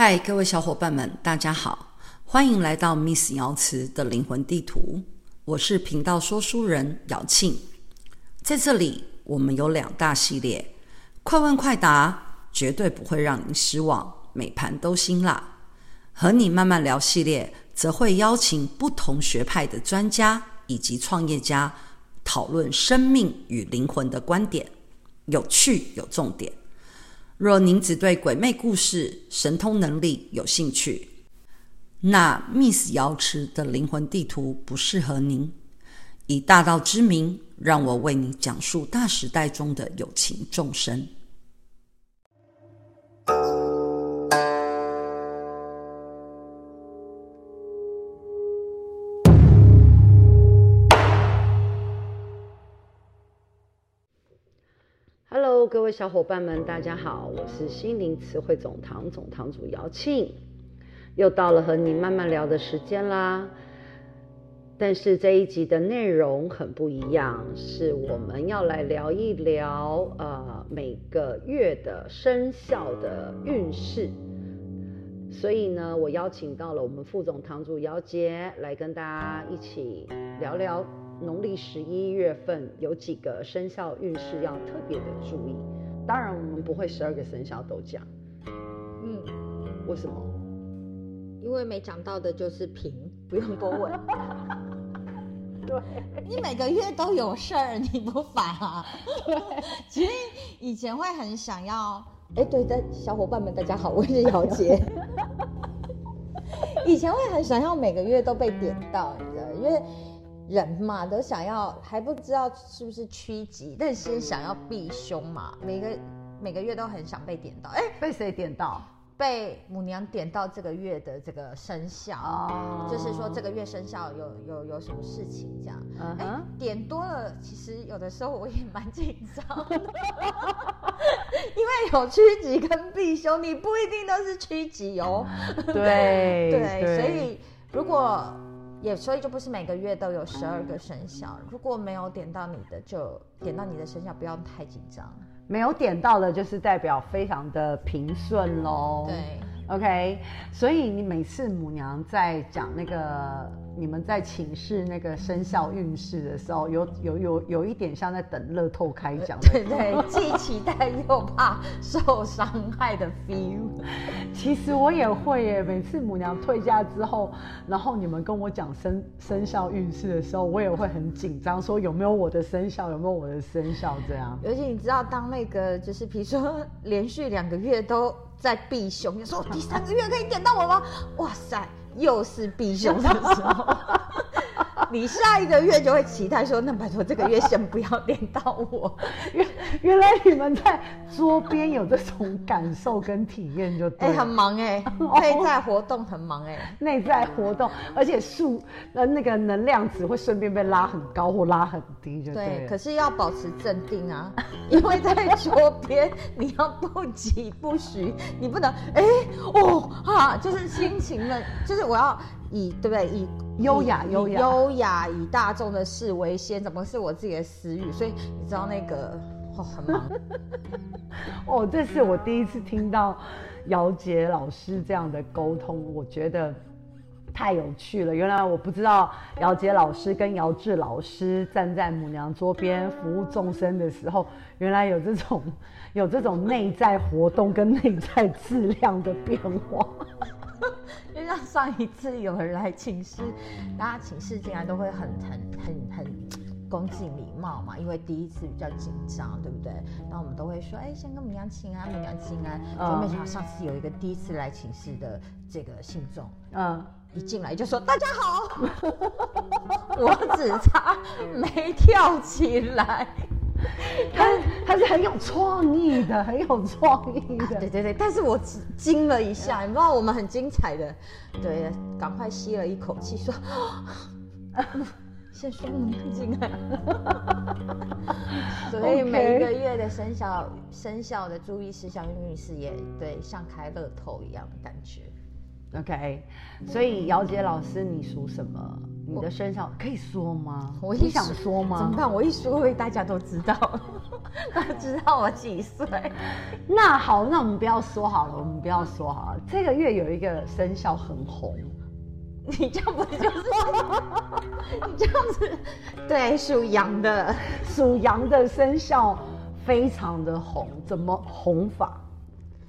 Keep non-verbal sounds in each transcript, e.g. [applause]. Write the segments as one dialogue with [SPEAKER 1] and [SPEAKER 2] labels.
[SPEAKER 1] 嗨，各位小伙伴们，大家好，欢迎来到 Miss 瑶池的灵魂地图。我是频道说书人瑶庆，在这里我们有两大系列：快问快答，绝对不会让您失望，每盘都辛辣；和你慢慢聊系列，则会邀请不同学派的专家以及创业家讨论生命与灵魂的观点，有趣有重点。若您只对鬼魅故事、神通能力有兴趣，那 Miss 瑶池的灵魂地图不适合您。以大道之名，让我为你讲述大时代中的有情众生。各位小伙伴们，大家好，我是心灵词汇总堂总堂主姚庆，又到了和你慢慢聊的时间啦。但是这一集的内容很不一样，是我们要来聊一聊呃每个月的生肖的运势。所以呢，我邀请到了我们副总堂主姚杰来跟大家一起聊聊。农历十一月份有几个生肖运势要特别的注意，当然我们不会十二个生肖都讲。
[SPEAKER 2] 嗯，
[SPEAKER 1] 为什么？
[SPEAKER 2] 因为没讲到的就是平，不用多问。[laughs] 对，你每个月都有事儿，你不烦啊？对，其实以前会很想要，哎，对的，小伙伴们大家好，我是姚杰。[laughs] 以前会很想要每个月都被点到，你知道，因为。人嘛，都想要还不知道是不是趋吉，但是想要避凶嘛。每个每个月都很想被点到，哎，
[SPEAKER 1] 被谁点到？
[SPEAKER 2] 被母娘点到这个月的这个生肖，哦、就是说这个月生肖有有有什么事情这样。哎，点多了，其实有的时候我也蛮紧张的，因为有趋吉跟避凶，你不一定都是趋吉哦。对 [laughs] 对，所以如果。也所以就不是每个月都有十二个生肖，如果没有点到你的，就点到你的生肖，不要太紧张。
[SPEAKER 1] 没有点到的，就是代表非常的平顺喽。
[SPEAKER 2] 对
[SPEAKER 1] ，OK。所以你每次母娘在讲那个。你们在请示那个生肖运势的时候，有有有有一点像在等乐透开奖，
[SPEAKER 2] 对对，既期待又怕受伤害的 feel。[laughs]
[SPEAKER 1] 其实我也会耶，每次母娘退驾之后，然后你们跟我讲生生肖运势的时候，我也会很紧张，说有没有我的生肖，有没有我的生肖这样。
[SPEAKER 2] 尤其你知道，当那个就是比如说连续两个月都在避凶，你说第三个月可以点到我吗？哇塞！又是避凶的时候，[laughs] 你下一个月就会期待说：“那拜托这个月先不要点到我。[laughs] ”
[SPEAKER 1] 原原来你们在桌边有这种感受跟体验，就对。哎、
[SPEAKER 2] 欸，很忙哎、欸，内在活动很忙哎、欸，[laughs]
[SPEAKER 1] 内在活动，而且数呃那个能量值会顺便被拉很高或拉很低，就对，对。
[SPEAKER 2] 可是要保持镇定啊，因为在桌边你要不疾不徐，你不能哎、欸、哦哈，就是心情的，就是。我要以对不对？以优雅、优雅、优雅，以大众的事为先，怎么是我自己的私欲？所以你知道那个哦，很忙 [laughs]
[SPEAKER 1] 哦。这是我第一次听到姚杰老师这样的沟通，我觉得太有趣了。原来我不知道姚杰老师跟姚志老师站在母娘桌边 [laughs] 服务众生的时候，原来有这种有这种内在活动跟内在质量的变化。
[SPEAKER 2] 就像上一次有人来请示，大家请示进来都会很很很很恭敬礼貌嘛，因为第一次比较紧张，对不对？那我们都会说，哎，先跟母娘请安，母娘请安。就没想到上次有一个第一次来请示的这个信众，嗯，一进来就说大家好，我只差没跳起来。[laughs]
[SPEAKER 1] 他他是很有创意的，很有创意的。啊、
[SPEAKER 2] 对对对，但是我只惊了一下，你知道我们很精彩的，对，赶快吸了一口气，说，[laughs] 先说母娘进来。[laughs] 所以每一个月的生肖生肖的注意事项运势也对，像开乐透一样的感觉。
[SPEAKER 1] OK，所以姚杰老师，你属什么？你的生肖可以说吗？
[SPEAKER 2] 我
[SPEAKER 1] 你想说吗？
[SPEAKER 2] 怎么办？我一说，会大家都知道，[laughs] 都知道我几岁。
[SPEAKER 1] 那好，那我们不要说好了，我们不要说好了。这个月有一个生肖很红，
[SPEAKER 2] 你这样不就是？[laughs] 你这样子，对，属羊的，
[SPEAKER 1] 属羊的生肖非常的红，怎么红法？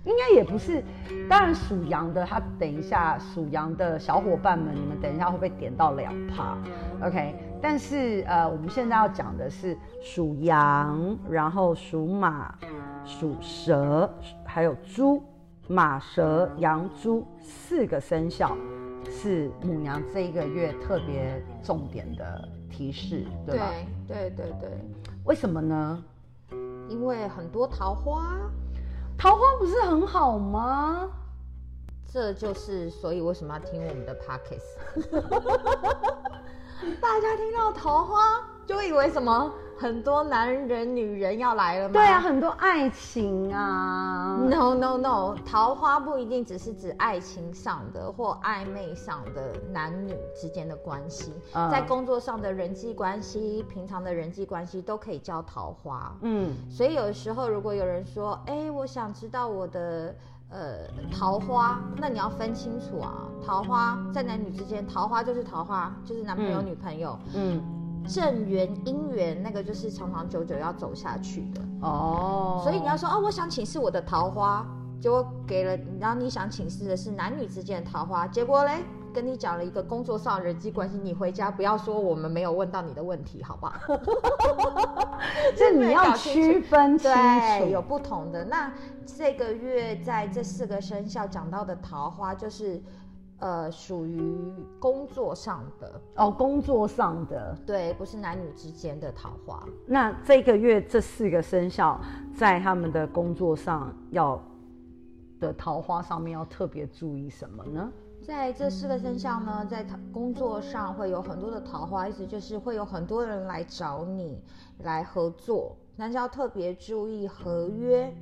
[SPEAKER 1] 应该也不是，当然属羊的，他等一下属羊的小伙伴们，你们等一下会不会点到两趴？OK，但是呃，我们现在要讲的是属羊，然后属马、属蛇，还有猪，马、蛇、羊、猪四个生肖是母娘这一个月特别重点的提示，对吧？
[SPEAKER 2] 对对对对，
[SPEAKER 1] 为什么呢？
[SPEAKER 2] 因为很多桃花。
[SPEAKER 1] 桃花不是很好吗？
[SPEAKER 2] 这就是所以为什么要听我们的 [laughs] Podcast。大家听到桃花就以为什么？很多男人、女人要来了吗？
[SPEAKER 1] 对啊，很多爱情啊。
[SPEAKER 2] No No No，桃花不一定只是指爱情上的或暧昧上的男女之间的关系，嗯、在工作上的人际关系、平常的人际关系都可以叫桃花。嗯，所以有的时候如果有人说，哎、欸，我想知道我的呃桃花，那你要分清楚啊，桃花在男女之间，桃花就是桃花，就是男朋友、嗯、女朋友。嗯。正缘姻缘那个就是长长久久要走下去的哦，所以你要说哦，我想请示我的桃花，结果给了，然后你想请示的是男女之间的桃花，结果嘞，跟你讲了一个工作上人际关系，你回家不要说我们没有问到你的问题，好不好？[laughs]
[SPEAKER 1] 这你要区分清楚，[laughs]
[SPEAKER 2] 对，有不同的。那这个月在这四个生肖讲到的桃花就是。呃，属于工作上的
[SPEAKER 1] 哦，工作上的
[SPEAKER 2] 对，不是男女之间的桃花。
[SPEAKER 1] 那这个月这四个生肖在他们的工作上要的桃花上面要特别注意什么呢？
[SPEAKER 2] 在这四个生肖呢，在工作上会有很多的桃花，意思就是会有很多人来找你来合作，但是要特别注意合约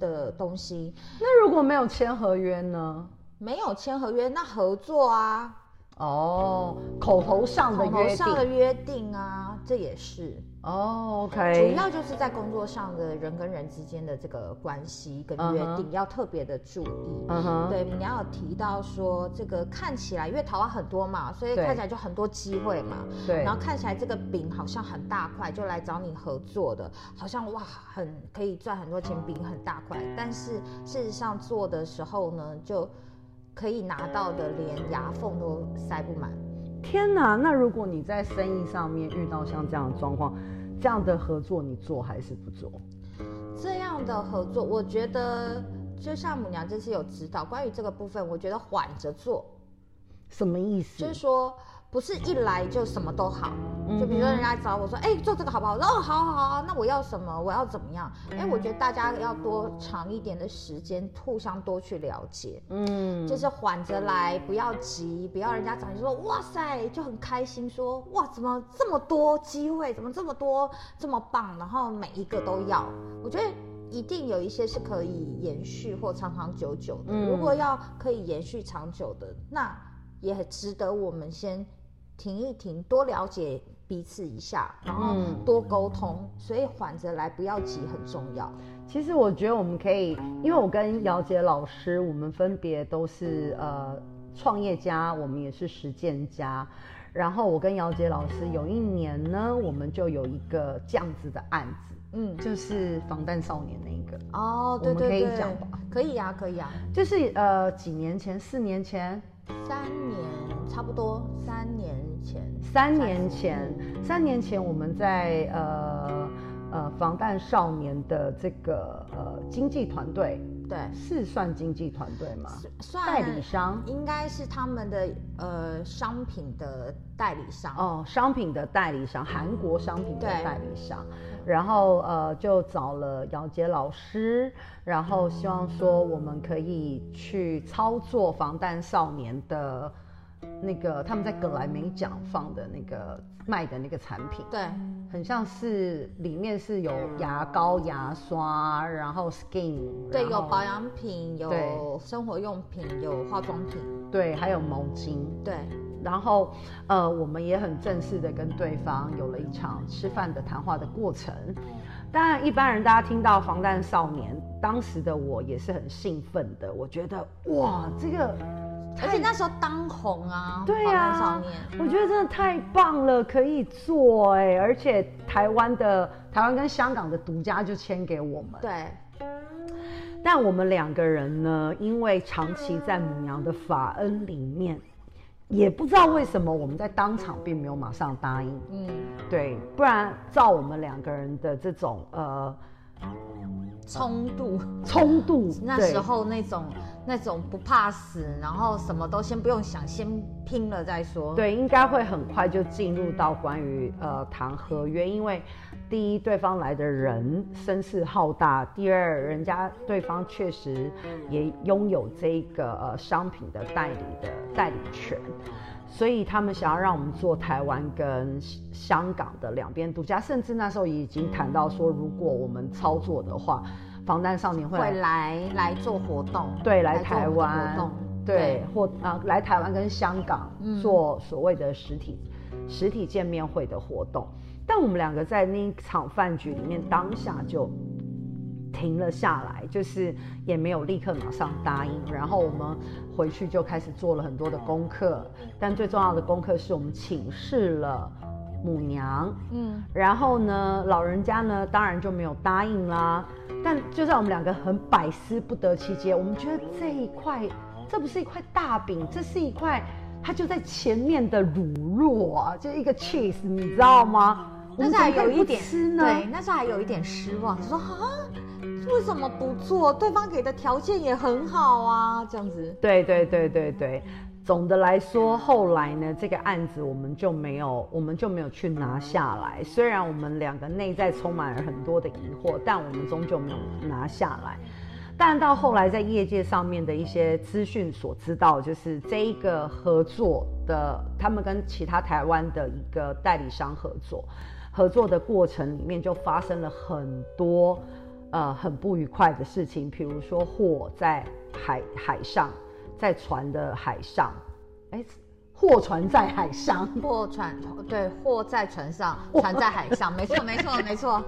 [SPEAKER 2] 的东西。
[SPEAKER 1] 那如果没有签合约呢？
[SPEAKER 2] 没有签合约，那合作啊？
[SPEAKER 1] 哦，口头上的约定，口头
[SPEAKER 2] 上的约定啊，这也是
[SPEAKER 1] 哦。OK，
[SPEAKER 2] 主要就是在工作上的人跟人之间的这个关系跟约定，uh. 要特别的注意。嗯哼、uh，huh. 对，你要有提到说这个看起来，因为桃花很多嘛，所以看起来就很多机会嘛。对，然后看起来这个饼好像很大块，就来找你合作的，好像哇，很可以赚很多钱，饼很大块。但是事实上做的时候呢，就可以拿到的连牙缝都塞不满。
[SPEAKER 1] 天哪！那如果你在生意上面遇到像这样的状况，这样的合作你做还是不做？
[SPEAKER 2] 这样的合作，我觉得就像母娘这次有指导关于这个部分，我觉得缓着做。
[SPEAKER 1] 什么意思？
[SPEAKER 2] 就是说。不是一来就什么都好，就比如说人家找我说，哎、欸，做这个好不好？哦，好好好啊，那我要什么？我要怎么样？哎、欸，我觉得大家要多长一点的时间，互相多去了解，嗯，就是缓着来，不要急，不要人家找你说，哇塞，就很开心说，哇，怎么这么多机会？怎么这么多这么棒？然后每一个都要，我觉得一定有一些是可以延续或长长久久的。如果要可以延续长久的，那也很值得我们先。停一停，多了解彼此一下，然后多沟通，嗯、所以缓着来，不要急，很重要。
[SPEAKER 1] 其实我觉得我们可以，因为我跟姚杰老师，我们分别都是呃创业家，我们也是实践家。然后我跟姚杰老师有一年呢，我们就有一个这样子的案子，嗯，就是防弹少年那一个
[SPEAKER 2] 哦，对对对，
[SPEAKER 1] 可以讲吧？
[SPEAKER 2] 可以啊，可以啊，
[SPEAKER 1] 就是呃几年前，四年前。
[SPEAKER 2] 三年，差不多三年前。
[SPEAKER 1] 三年前，三年前我们在呃呃防弹少年的这个呃经纪团队，
[SPEAKER 2] 对，
[SPEAKER 1] 是算经纪团队吗？
[SPEAKER 2] 算
[SPEAKER 1] 代理商，
[SPEAKER 2] 应该是他们的呃商品的代理商。
[SPEAKER 1] 哦，商品的代理商，韩国商品的代理商。然后呃，就找了姚杰老师，然后希望说我们可以去操作防弹少年的那个他们在格莱美奖放的那个卖的那个产品，
[SPEAKER 2] 对，
[SPEAKER 1] 很像是里面是有牙膏、牙刷，然后 skin，
[SPEAKER 2] 对，有保养品，有生活用品，有化妆品，
[SPEAKER 1] 对，还有毛巾，
[SPEAKER 2] 对。
[SPEAKER 1] 然后呃，我们也很正式的跟对方有了一场吃饭的谈话的过程。当然，一般人大家听到防弹少年，当时的我也是很兴奋的，我觉得哇，这个。
[SPEAKER 2] 而且那时候当红啊，
[SPEAKER 1] 对呀、啊，我觉得真的太棒了，可以做哎、欸，而且台湾的台湾跟香港的独家就签给我们。
[SPEAKER 2] 对，
[SPEAKER 1] 但我们两个人呢，因为长期在母娘的法恩里面，也不知道为什么我们在当场并没有马上答应。嗯，对，不然照我们两个人的这种呃。
[SPEAKER 2] 冲度，
[SPEAKER 1] 冲度，
[SPEAKER 2] 那时候那种那种不怕死，然后什么都先不用想，先拼了再说。
[SPEAKER 1] 对，应该会很快就进入到关于呃谈合约，因为第一对方来的人声势浩大，第二人家对方确实也拥有这个呃商品的代理的代理权。所以他们想要让我们做台湾跟香港的两边独家，甚至那时候已经谈到说，如果我们操作的话，防弹少年会来
[SPEAKER 2] 会来，来做活动，
[SPEAKER 1] 对，来台湾，对，对或啊来台湾跟香港做所谓的实体、嗯、实体见面会的活动。但我们两个在那一场饭局里面，当下就。停了下来，就是也没有立刻马上答应，然后我们回去就开始做了很多的功课，但最重要的功课是我们请示了母娘，嗯，然后呢，老人家呢当然就没有答应啦，但就在我们两个很百思不得其解，我们觉得这一块这不是一块大饼，这是一块它就在前面的乳酪啊，就一个 cheese，你知道吗？
[SPEAKER 2] 那时候还有一点对，那时候还有一点失望，就说啊。为什么不做？对方给的条件也很好啊，这样子。
[SPEAKER 1] 对对对对对，总的来说，后来呢，这个案子我们就没有，我们就没有去拿下来。虽然我们两个内在充满了很多的疑惑，但我们终究没有拿下来。但到后来，在业界上面的一些资讯所知道，就是这一个合作的，他们跟其他台湾的一个代理商合作，合作的过程里面就发生了很多。呃，很不愉快的事情，比如说货在海海上，在船的海上，哎，货船在海上，[laughs]
[SPEAKER 2] 货船对，货在船上，船在海上，没错，没错，[laughs] 没错。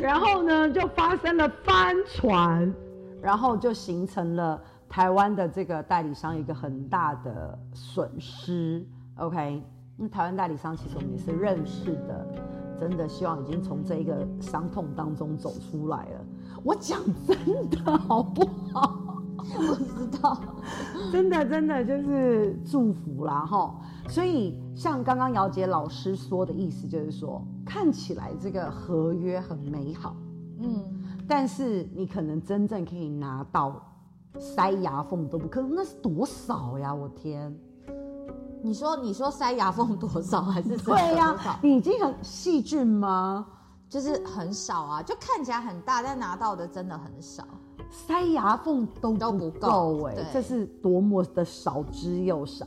[SPEAKER 1] 然后呢，就发生了翻船，然后就形成了台湾的这个代理商一个很大的损失。OK，那台湾代理商其实我们也是认识的。真的希望已经从这一个伤痛当中走出来了。我讲真的好不好？
[SPEAKER 2] 我知道，
[SPEAKER 1] 真的真的就是祝福啦哈。所以像刚刚姚杰老师说的意思，就是说看起来这个合约很美好，嗯，但是你可能真正可以拿到塞牙缝都不可能，那是多少呀？我天！
[SPEAKER 2] 你说你说塞牙缝多少还是
[SPEAKER 1] 对呀、啊？你已经很细菌吗？
[SPEAKER 2] 就是很少啊，就看起来很大，但拿到的真的很少。
[SPEAKER 1] 塞牙缝都都不够哎，这是多么的少之又少。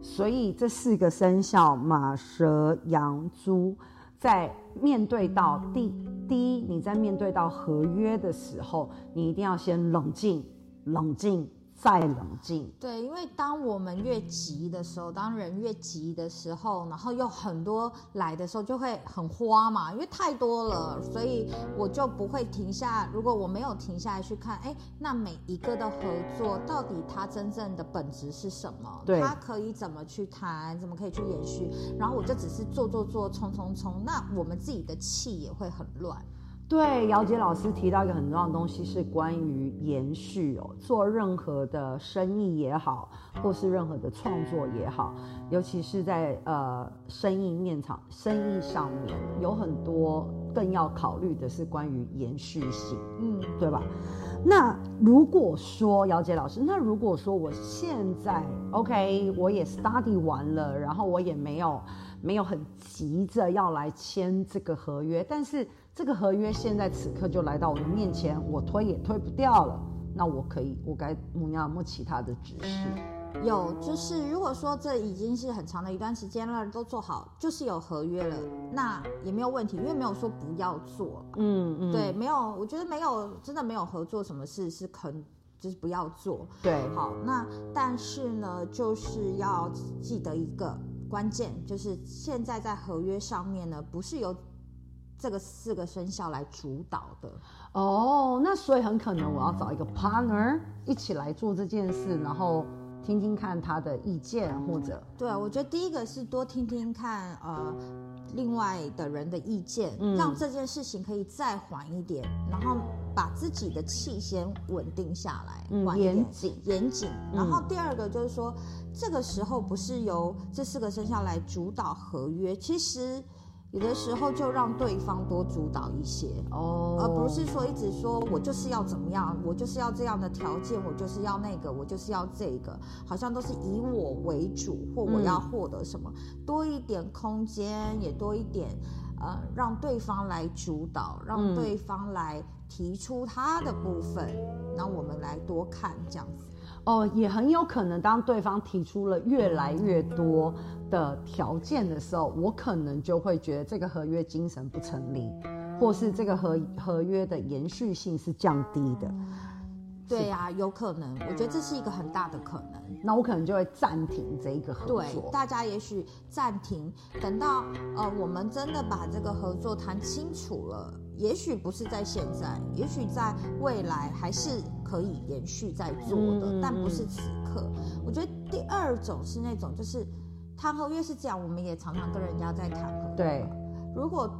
[SPEAKER 1] 所以这四个生肖马蛇羊猪，在面对到第第一，你在面对到合约的时候，你一定要先冷静，冷静。再冷静，
[SPEAKER 2] 对，因为当我们越急的时候，当人越急的时候，然后又很多来的时候，就会很花嘛，因为太多了，所以我就不会停下。如果我没有停下来去看，哎，那每一个的合作到底它真正的本质是什么？对，它可以怎么去谈，怎么可以去延续？然后我就只是做做做，冲冲冲，那我们自己的气也会很乱。
[SPEAKER 1] 对，姚杰老师提到一个很重要的东西，是关于延续哦。做任何的生意也好，或是任何的创作也好，尤其是在呃生意面场、生意上面，有很多更要考虑的是关于延续性，嗯，对吧？那如果说姚杰老师，那如果说我现在 OK，我也 study 完了，然后我也没有没有很急着要来签这个合约，但是。这个合约现在此刻就来到我的面前，我推也推不掉了。那我可以，我该母娘有没有其他的指示？
[SPEAKER 2] 有，就是如果说这已经是很长的一段时间了，都做好，就是有合约了，那也没有问题，因为没有说不要做。嗯嗯，对，没有，我觉得没有，真的没有合作什么事是肯。就是不要做。
[SPEAKER 1] 对，
[SPEAKER 2] 好，那但是呢，就是要记得一个关键，就是现在在合约上面呢，不是由这个四个生肖来主导的。
[SPEAKER 1] 哦，那所以很可能我要找一个 partner 一起来做这件事，然后。听听看他的意见，或者
[SPEAKER 2] 对，我觉得第一个是多听听看，呃，另外的人的意见，嗯、让这件事情可以再缓一点，然后把自己的气先稳定下来，
[SPEAKER 1] 严谨
[SPEAKER 2] 严谨。然后第二个就是说，嗯、这个时候不是由这四个生肖来主导合约，其实。有的时候就让对方多主导一些哦，而不是说一直说我就是要怎么样，我就是要这样的条件，我就是要那个，我就是要这个，好像都是以我为主，或我要获得什么，嗯、多一点空间，也多一点，呃，让对方来主导，让对方来提出他的部分，那、嗯、我们来多看这样子。
[SPEAKER 1] 哦，也很有可能，当对方提出了越来越多的条件的时候，我可能就会觉得这个合约精神不成立，或是这个合合约的延续性是降低的。
[SPEAKER 2] 对呀、啊，有可能，我觉得这是一个很大的可能。
[SPEAKER 1] 那我可能就会暂停这一个合作。
[SPEAKER 2] 对，大家也许暂停，等到呃我们真的把这个合作谈清楚了。也许不是在现在，也许在未来还是可以延续在做的，嗯、但不是此刻。我觉得第二种是那种，就是谈合约是这样，我们也常常跟人家在谈合约。
[SPEAKER 1] 对，
[SPEAKER 2] 如果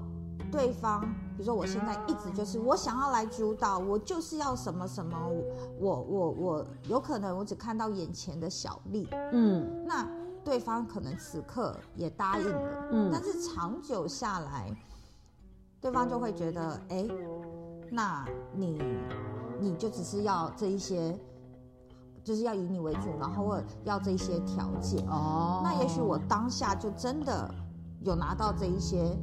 [SPEAKER 2] 对方，比如说我现在一直就是我想要来主导，我就是要什么什么，我我我有可能我只看到眼前的小利，嗯，那对方可能此刻也答应了，嗯，但是长久下来。对方就会觉得，哎，那你你就只是要这一些，就是要以你为主，然后要这一些条件。哦，那也许我当下就真的有拿到这一些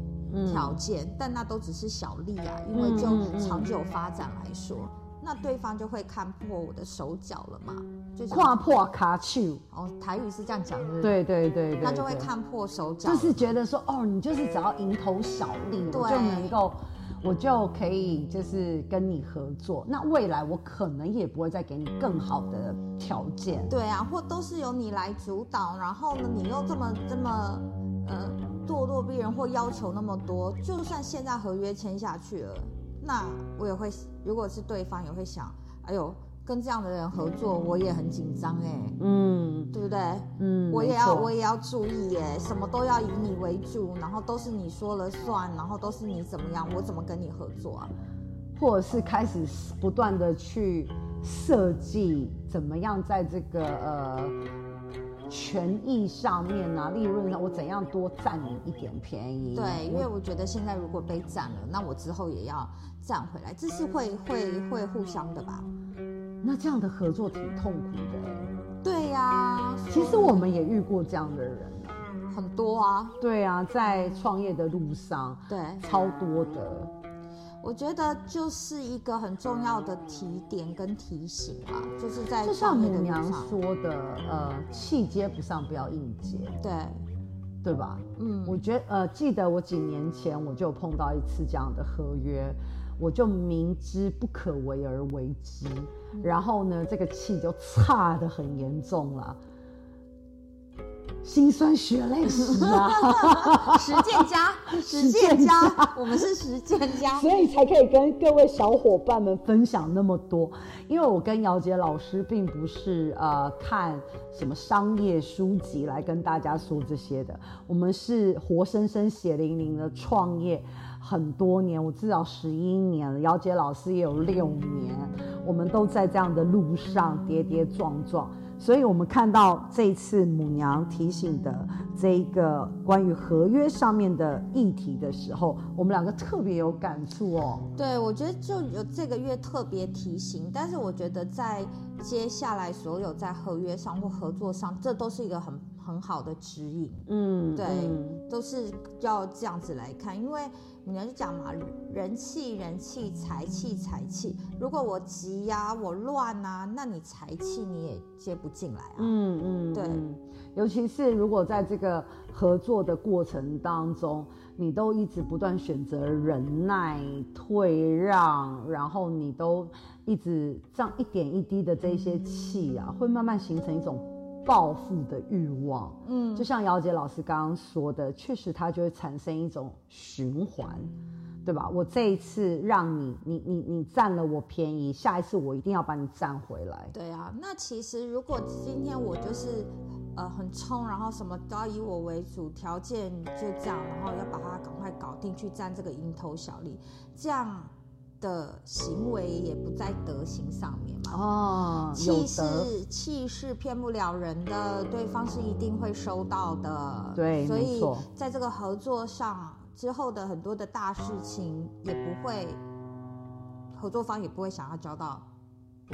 [SPEAKER 2] 条件，嗯、但那都只是小利啊，因为就长久发展来说。嗯嗯嗯那对方就会看破我的手脚了嘛，就
[SPEAKER 1] 跨破卡丘
[SPEAKER 2] 哦，台语是这样讲的。
[SPEAKER 1] 对对对对，
[SPEAKER 2] 他就会看破手脚，
[SPEAKER 1] 就是觉得说哦，你就是只要蝇头小利，对就能够，我就可以就是跟你合作。那未来我可能也不会再给你更好的条件。
[SPEAKER 2] 对啊，或都是由你来主导，然后呢，你又这么这么呃咄咄逼人或要求那么多，就算现在合约签下去了。那我也会，如果是对方也会想，哎呦，跟这样的人合作，我也很紧张哎，嗯，对不对？嗯，我也要，我也要注意耶，什么都要以你为主，然后都是你说了算，然后都是你怎么样，我怎么跟你合作啊？
[SPEAKER 1] 或者是开始不断的去设计，怎么样在这个呃。权益上面啊，利润上，我怎样多占你一点便宜？
[SPEAKER 2] 对，因为我觉得现在如果被占了，那我之后也要占回来，这是会会会互相的吧？
[SPEAKER 1] 那这样的合作挺痛苦的。
[SPEAKER 2] 对呀、啊，
[SPEAKER 1] 其实我们也遇过这样的人，
[SPEAKER 2] 很多啊。
[SPEAKER 1] 对啊，在创业的路上，
[SPEAKER 2] 对，
[SPEAKER 1] 超多的。
[SPEAKER 2] 我觉得就是一个很重要的提点跟提醒啊，就是在
[SPEAKER 1] 就像母娘说的，呃，气接不上不要硬接，
[SPEAKER 2] 对，
[SPEAKER 1] 对吧？嗯，我觉得呃，记得我几年前我就碰到一次这样的合约，我就明知不可为而为之，嗯、然后呢，这个气就差的很严重了。心酸血泪史啊！[laughs] [laughs]
[SPEAKER 2] 实践家，实践家，我们是实践家，
[SPEAKER 1] 所以才可以跟各位小伙伴们分享那么多。因为我跟姚杰老师并不是呃看什么商业书籍来跟大家说这些的，我们是活生生血淋淋的创业很多年，我至少十一年了，姚杰老师也有六年，我们都在这样的路上跌跌撞撞。所以，我们看到这次母娘提醒的这一个关于合约上面的议题的时候，我们两个特别有感触哦。
[SPEAKER 2] 对，我觉得就有这个月特别提醒，但是我觉得在接下来所有在合约上或合作上，这都是一个很很好的指引。嗯，对，嗯、都是要这样子来看，因为。你要去讲嘛，人气、人气、财气、财气。如果我急呀、啊，我乱啊，那你财气你也接不进来啊。嗯嗯，对。
[SPEAKER 1] 尤其是如果在这个合作的过程当中，你都一直不断选择忍耐、退让，然后你都一直这样一点一滴的这些气啊，会慢慢形成一种报复的欲望。嗯，就像姚姐老师刚刚说的，确实它就会产生一种循环。对吧？我这一次让你，你你你占了我便宜，下一次我一定要把你占回来。
[SPEAKER 2] 对啊，那其实如果今天我就是呃很冲，然后什么都要以我为主，条件就这样，然后要把它赶快搞定，去占这个蝇头小利，这样的行为也不在德行上面嘛。
[SPEAKER 1] 哦，
[SPEAKER 2] 气势气势骗不了人的，对方是一定会收到的。
[SPEAKER 1] 对，
[SPEAKER 2] 所以在这个合作上。之后的很多的大事情也不会，合作方也不会想要交到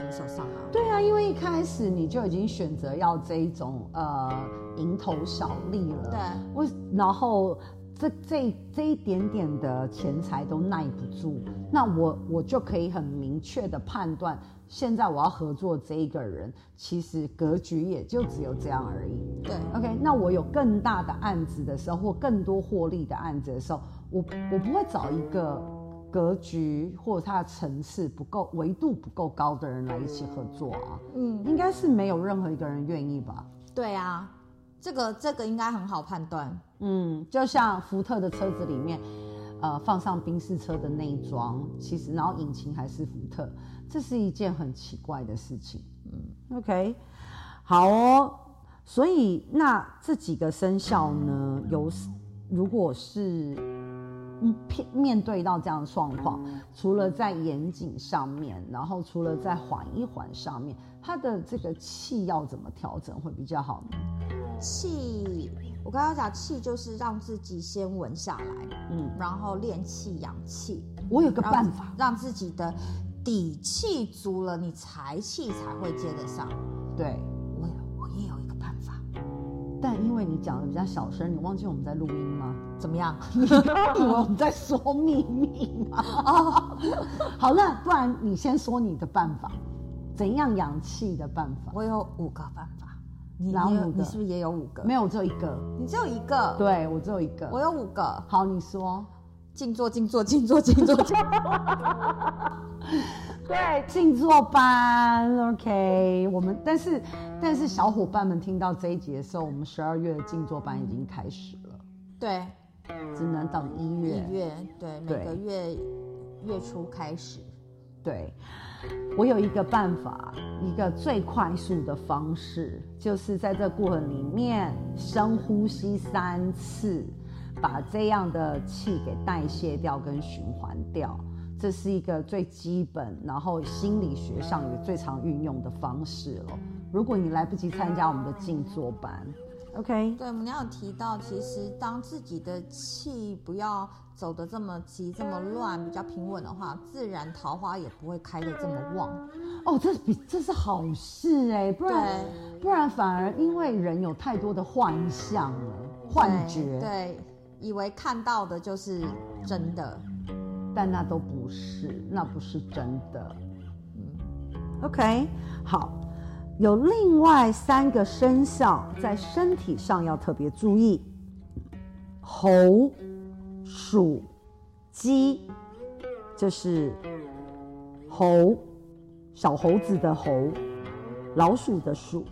[SPEAKER 2] 手上啊。
[SPEAKER 1] 对啊，因为一开始你就已经选择要这一种呃蝇头小利了。
[SPEAKER 2] 对，
[SPEAKER 1] 我然后这这这一点点的钱财都耐不住，那我我就可以很明确的判断。现在我要合作这一个人，其实格局也就只有这样而已。
[SPEAKER 2] 对
[SPEAKER 1] ，OK，那我有更大的案子的时候，或更多获利的案子的时候，我我不会找一个格局或者他的层次不够、维度不够高的人来一起合作啊。嗯，应该是没有任何一个人愿意吧？
[SPEAKER 2] 对啊，这个这个应该很好判断。
[SPEAKER 1] 嗯，就像福特的车子里面，呃，放上宾士车的内装，其实然后引擎还是福特。这是一件很奇怪的事情，嗯，OK，好哦，所以那这几个生肖呢，有如果是面面对到这样的状况，除了在严谨上面，然后除了在缓一缓上面，他的这个气要怎么调整会比较好呢？
[SPEAKER 2] 气，我刚刚讲气就是让自己先稳下来，嗯，然后练气养气。
[SPEAKER 1] 我有个办法，
[SPEAKER 2] 让，自己的。底气足了，你财气才会接得上。
[SPEAKER 1] 对，
[SPEAKER 2] 我有，我也有一个办法，
[SPEAKER 1] 但因为你讲的比较小声，你忘记我们在录音吗？
[SPEAKER 2] 怎么样？[laughs]
[SPEAKER 1] 你以为我们在说秘密吗？哦，[laughs] 好了，不然你先说你的办法，怎样养气的办法？
[SPEAKER 2] 我有五个办法。你有五个？你是不是也有五个？
[SPEAKER 1] 没有，我只有一个。
[SPEAKER 2] 你只有一个？
[SPEAKER 1] 对，我只有一个。
[SPEAKER 2] 我有五个。
[SPEAKER 1] 好，你说。
[SPEAKER 2] 静坐，静坐，静坐，静坐。[laughs]
[SPEAKER 1] 对，静坐班，OK。我们但是但是小伙伴们听到这一集的时候，我们十二月的静坐班已经开始了。
[SPEAKER 2] 对，
[SPEAKER 1] 只能等一月。
[SPEAKER 2] 一月，对，每个月月初开始。
[SPEAKER 1] 对，我有一个办法，一个最快速的方式，就是在这过程里面深呼吸三次。把这样的气给代谢掉跟循环掉，这是一个最基本，然后心理学上也最常运用的方式了。如果你来不及参加我们的静坐班，OK？
[SPEAKER 2] 对，我们要有提到，其实当自己的气不要走的这么急、这么乱，比较平稳的话，自然桃花也不会开的这么旺。
[SPEAKER 1] 哦，这是比这是好事哎，不然不然反而因为人有太多的幻象了、幻觉，
[SPEAKER 2] 对。对以为看到的就是真的，
[SPEAKER 1] 但那都不是，那不是真的。嗯，OK，好，有另外三个生肖在身体上要特别注意：猴、鼠、鸡，就是猴，小猴子的猴，老鼠的鼠。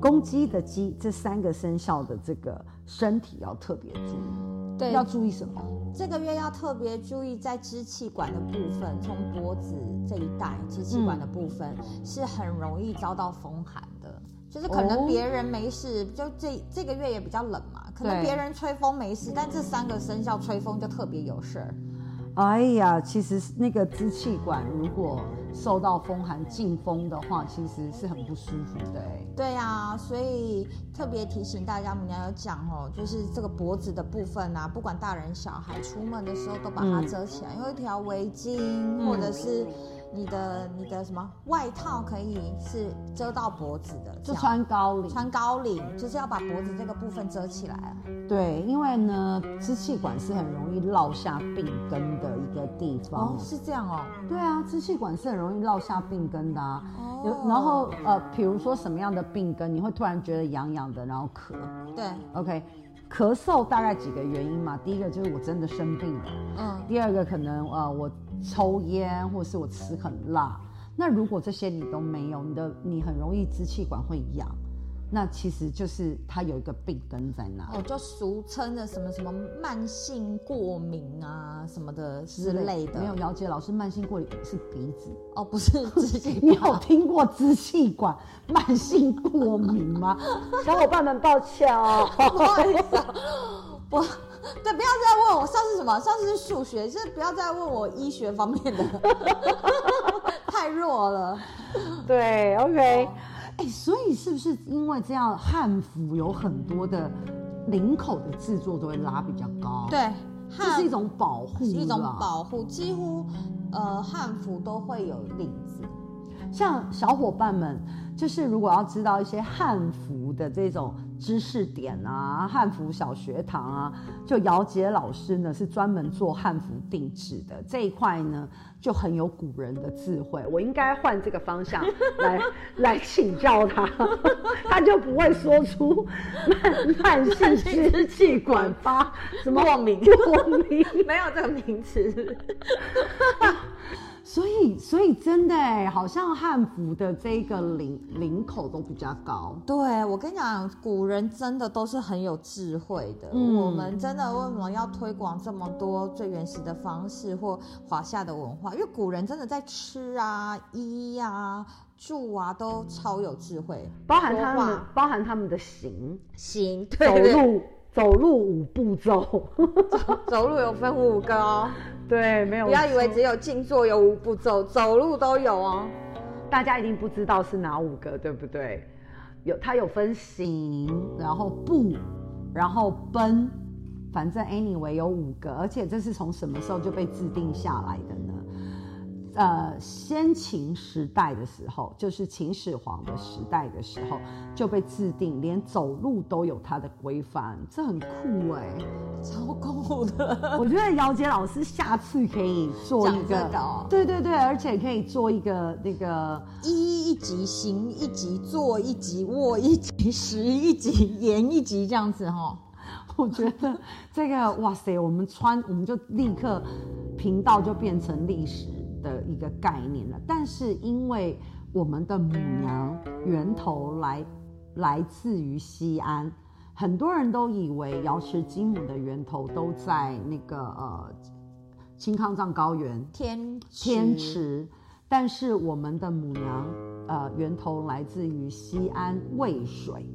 [SPEAKER 1] 公鸡的鸡，这三个生肖的这个身体要特别注意。对，要注意什么？
[SPEAKER 2] 这个月要特别注意在支气管的部分，从脖子这一带支气管的部分、嗯、是很容易遭到风寒的。就是可能别人没事，哦、就这这个月也比较冷嘛，可能别人吹风没事，但这三个生肖吹风就特别有事儿。
[SPEAKER 1] 哎呀，其实那个支气管如果受到风寒进风的话，其实是很不舒服的哎。
[SPEAKER 2] 对呀，所以特别提醒大家，我们要有讲哦，就是这个脖子的部分啊，不管大人小孩出门的时候都把它遮起来，用一条围巾或者是。你的你的什么外套可以是遮到脖子的，
[SPEAKER 1] 就穿高领，
[SPEAKER 2] 穿高领就是要把脖子这个部分遮起来。
[SPEAKER 1] 对，因为呢，支气管是很容易落下病根的一个地方。
[SPEAKER 2] 哦，是这样哦。
[SPEAKER 1] 对啊，支气管是很容易落下病根的啊。哦。有，然后呃，比如说什么样的病根，你会突然觉得痒痒的，然后咳。
[SPEAKER 2] 对。
[SPEAKER 1] OK，咳嗽大概几个原因嘛？第一个就是我真的生病了，嗯。第二个可能呃我抽烟或者是我吃很辣。那如果这些你都没有，你的你很容易支气管会痒。那其实就是它有一个病根在那
[SPEAKER 2] 哦，就俗称的什么什么慢性过敏啊什么的之类的。
[SPEAKER 1] 没有，姚杰老师，慢性过敏是鼻子
[SPEAKER 2] 哦，不是支气。[laughs]
[SPEAKER 1] 你有听过支气管慢性过敏吗？小伙伴们，抱歉哦。[laughs]
[SPEAKER 2] 我 [laughs] 对，不要再问我上次什么，上次是数学，就是不要再问我医学方面的，[laughs] 太弱了。
[SPEAKER 1] 对，OK。[laughs] 哎，所以是不是因为这样，汉服有很多的领口的制作都会拉比较高？
[SPEAKER 2] 对，
[SPEAKER 1] 这是一种保护，
[SPEAKER 2] 一种保护，几乎呃汉服都会有领子。
[SPEAKER 1] 像小伙伴们，就是如果要知道一些汉服的这种知识点啊，汉服小学堂啊，就姚杰老师呢是专门做汉服定制的这一块呢，就很有古人的智慧。我应该换这个方向来 [laughs] 来请教他，[laughs] 他就不会说出慢慢性支气管发 [laughs] 什么
[SPEAKER 2] 过敏
[SPEAKER 1] 过敏，
[SPEAKER 2] 没有这个名词。
[SPEAKER 1] 所以，所以真的哎，好像汉服的这个领领口都比较高。
[SPEAKER 2] 对，我跟你讲，古人真的都是很有智慧的。嗯，我们真的为什么要推广这么多最原始的方式或华夏的文化？因为古人真的在吃啊、衣啊、住啊都超有智慧，
[SPEAKER 1] 包含他们，包含他们的行
[SPEAKER 2] 行，
[SPEAKER 1] 走路走路五步骤，[laughs]
[SPEAKER 2] 走走路有分五个哦。
[SPEAKER 1] 对，没有。
[SPEAKER 2] 不要以为只有静坐有五步骤，走路都有哦。
[SPEAKER 1] 大家一定不知道是哪五个，对不对？有，它有分行，然后步，然后奔，反正 anyway 有五个，而且这是从什么时候就被制定下来的呢？呃，先秦时代的时候，就是秦始皇的时代的时候，就被制定，连走路都有它的规范，这很酷哎、欸，
[SPEAKER 2] 超酷的。
[SPEAKER 1] 我觉得姚杰老师下次可以做一个，
[SPEAKER 2] 哦、
[SPEAKER 1] 对对对，而且可以做一个那个
[SPEAKER 2] 一一级，行一级，坐一级，卧一级，食一级，言一级，这样子哈、哦。
[SPEAKER 1] 我觉得这个哇塞，我们穿我们就立刻频道就变成历史的一个概念了，但是因为我们的母娘源头来来自于西安，很多人都以为瑶池金母的源头都在那个呃青康藏高原。
[SPEAKER 2] 天
[SPEAKER 1] 天池，但是我们的母娘呃源头来自于西安渭水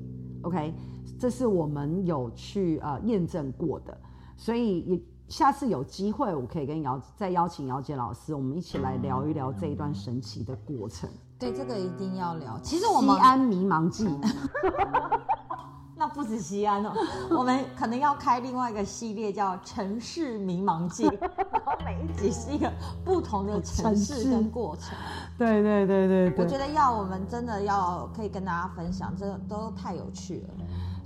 [SPEAKER 1] ，OK，这是我们有去呃验证过的，所以也。下次有机会，我可以跟姚再邀请姚杰老师，我们一起来聊一聊这一段神奇的过程。
[SPEAKER 2] 对，这个一定要聊。其实我们
[SPEAKER 1] 西安迷茫记，[laughs]
[SPEAKER 2] 那不止西安哦，我们可能要开另外一个系列叫城市迷茫记，然后每一集是一个不同的城市跟过程。
[SPEAKER 1] 对对对对对，
[SPEAKER 2] 我觉得要我们真的要可以跟大家分享，这都太有趣了。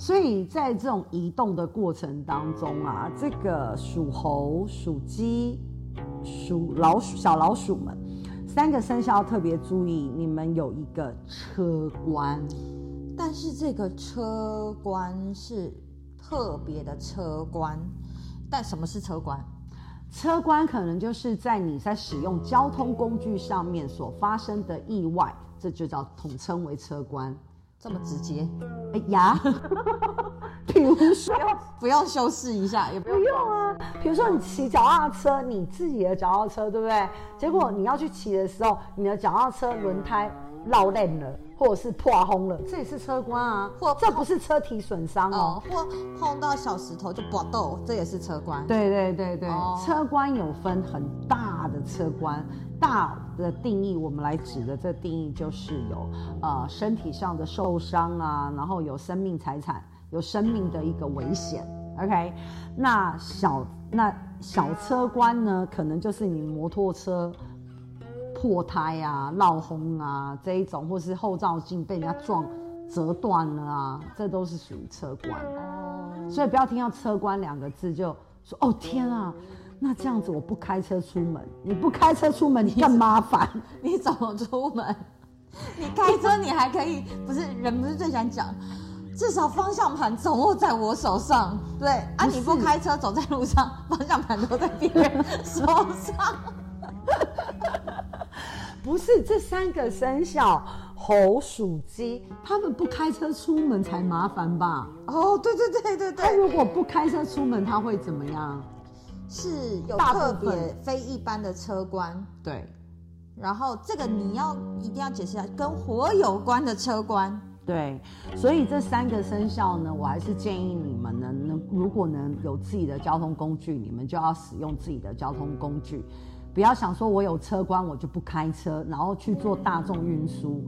[SPEAKER 1] 所以在这种移动的过程当中啊，这个属猴、属鸡、属老鼠、小老鼠们三个生肖特别注意，你们有一个车关，
[SPEAKER 2] 但是这个车关是特别的车关。但什么是车关？
[SPEAKER 1] 车关可能就是在你在使用交通工具上面所发生的意外，这就叫统称为车关。
[SPEAKER 2] 这么直接？
[SPEAKER 1] 哎呀，[laughs] 比如说，
[SPEAKER 2] 不要修饰一下，也不用，
[SPEAKER 1] 啊。比如说你骑脚踏车，你自己的脚踏车，对不对？结果你要去骑的时候，你的脚踏车轮胎绕链了，或者是破轰了，这也是车关啊。或这不是车体损伤哦，
[SPEAKER 2] 或碰到小石头就搏斗，这也是车关。
[SPEAKER 1] 对对对对，哦、车关有分很大的车关。大的定义，我们来指的这定义就是有呃身体上的受伤啊，然后有生命财产有生命的一个危险。OK，那小那小车关呢，可能就是你摩托车破胎啊、闹轰啊这一种，或是后照镜被人家撞折断了啊，这都是属于车关。哦，所以不要听到车关两个字就说哦天啊。那这样子，我不开车出门，你不开车出门，你更麻烦。[laughs]
[SPEAKER 2] 你怎么出门？你开车，你还可以，不是人不是最想讲，至少方向盘掌握在我手上。对啊，你不开车走在路上，方向盘都在别人手上。[laughs]
[SPEAKER 1] 不是这三个生肖猴、鼠、鸡，他们不开车出门才麻烦吧？
[SPEAKER 2] 哦，对对对对对。
[SPEAKER 1] 他如果不开车出门，他会怎么样？
[SPEAKER 2] 是有特别非一般的车关。
[SPEAKER 1] 对。
[SPEAKER 2] 然后这个你要一定要解释一下，跟火有关的车关。
[SPEAKER 1] 对，所以这三个生肖呢，我还是建议你们呢，能如果能有自己的交通工具，你们就要使用自己的交通工具。不要想说，我有车关，我就不开车，然后去做大众运输。